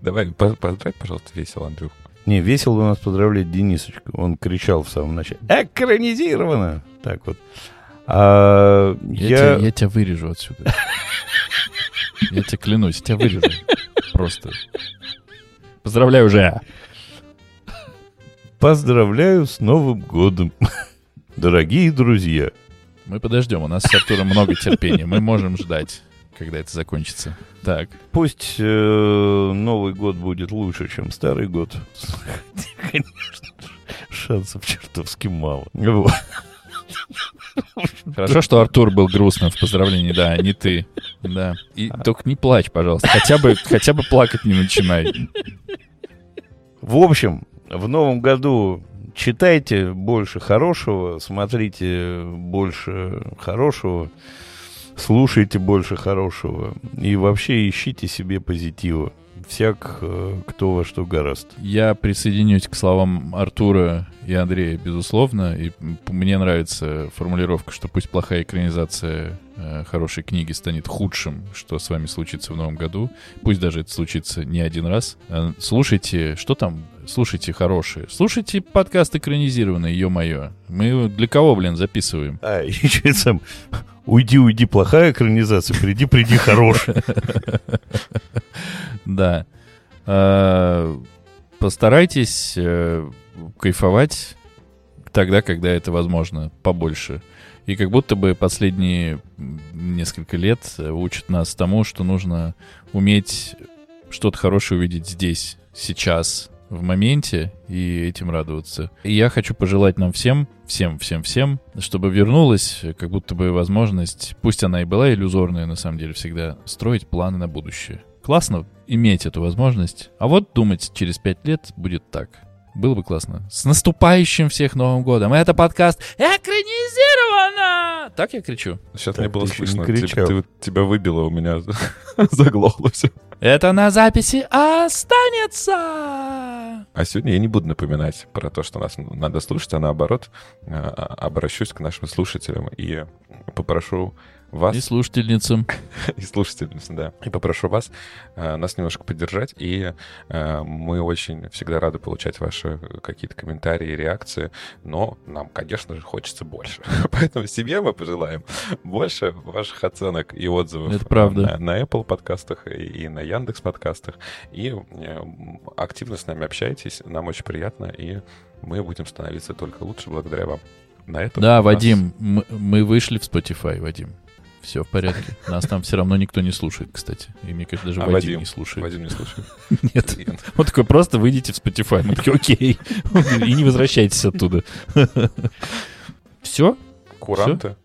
Давай, по- поздравь, пожалуйста, весело, Андрюх.
Не, весело у нас поздравлять Денисочку. Он кричал в самом начале. Экранизировано! Так вот. А
Я,
я...
Тебя, я тебя вырежу отсюда. Я тебе клянусь, я тебя вырежу. Просто. Поздравляю уже.
Поздравляю с Новым годом. Дорогие друзья.
Мы подождем, у нас с Артуром много терпения. Мы можем ждать, когда это закончится. Так,
Пусть э, Новый год будет лучше, чем старый год. Конечно, шансов чертовски мало. Вот.
Хорошо, что Артур был грустным в поздравлении, да, а не ты. Да. И только не плачь, пожалуйста. Хотя бы, хотя бы плакать не начинай.
В общем, в новом году читайте больше хорошего, смотрите больше хорошего, слушайте больше хорошего и вообще ищите себе позитива. Всяк, э, кто во что гораст.
Я присоединюсь к словам Артура и Андрея, безусловно. И мне нравится формулировка, что пусть плохая экранизация э, хорошей книги станет худшим, что с вами случится в новом году. Пусть даже это случится не один раз. Э, Слушайте, что там? Слушайте хорошие. Слушайте подкаст экранизированный, ё-моё. Мы для кого, блин, записываем?
А, еще сам. Уйди, уйди, плохая экранизация, приди, приди, хорошая.
Да. Э, Постарайтесь кайфовать тогда, когда это возможно, побольше. И как будто бы последние несколько лет э, учат нас тому, что нужно уметь что-то хорошее увидеть здесь, сейчас, в моменте, и этим радоваться. И я хочу пожелать нам всем, всем, всем, всем, чтобы вернулась э, как будто бы возможность, пусть она и была иллюзорная на самом деле всегда, строить планы на будущее. Классно иметь эту возможность, а вот думать через пять лет будет так. Было бы классно. С наступающим всех Новым годом! Это подкаст экранизировано! Так я кричу.
Сейчас
Так,
не было слышно.
кричал.
Ты- ты- тебя выбило у меня, заглохло все.
Это на записи останется!
А сегодня я не буду напоминать про то, что нас надо слушать, а наоборот э, обращусь к нашим слушателям и попрошу вас
И слушательницам.
и слушательниц, да. И попрошу вас э, нас немножко поддержать. И э, мы очень всегда рады получать ваши какие-то комментарии, реакции. Но нам, конечно же, хочется больше. Поэтому себе мы пожелаем больше ваших оценок и отзывов
Это правда.
На, на Apple подкастах и, и на Яндекс подкастах. И э, активно с нами общайтесь. Нам очень приятно. И мы будем становиться только лучше благодаря вам. на этом...
Да,
у нас-
Вадим, мы, мы вышли в Spotify, Вадим. Все в порядке. Нас там все равно никто не слушает, кстати. И мне кажется, даже
А
Вадим,
Вадим?
не слушает.
Вадим не слушает.
Нет. Он такой, просто выйдите в Spotify. Мы такие, окей. И не возвращайтесь оттуда. Все?
Куранты?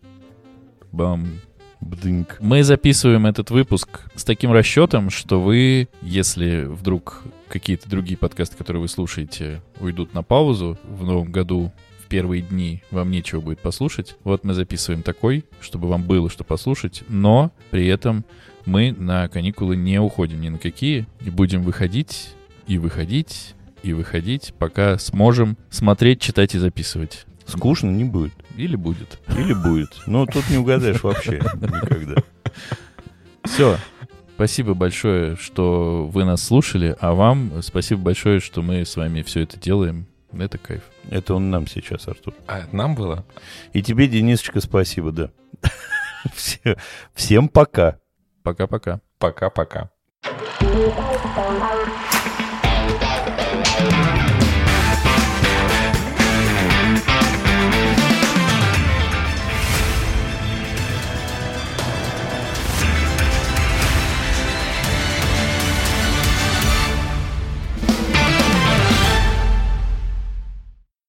Бам.
Бдынк.
Мы записываем этот выпуск с таким расчетом, что вы, если вдруг какие-то другие подкасты, которые вы слушаете, уйдут на паузу в новом году, первые дни вам нечего будет послушать. Вот мы записываем такой, чтобы вам было что послушать, но при этом мы на каникулы не уходим ни на какие и будем выходить и выходить и выходить, пока сможем смотреть, читать и записывать.
Скучно не будет.
Или будет.
Или будет. Но тут не угадаешь вообще никогда.
Все. Спасибо большое, что вы нас слушали, а вам спасибо большое, что мы с вами все это делаем. Это кайф.
Это он нам сейчас, Артур.
А это нам было?
И тебе, Денисочка, спасибо, да. Все- Всем пока.
Пока-пока.
Пока-пока.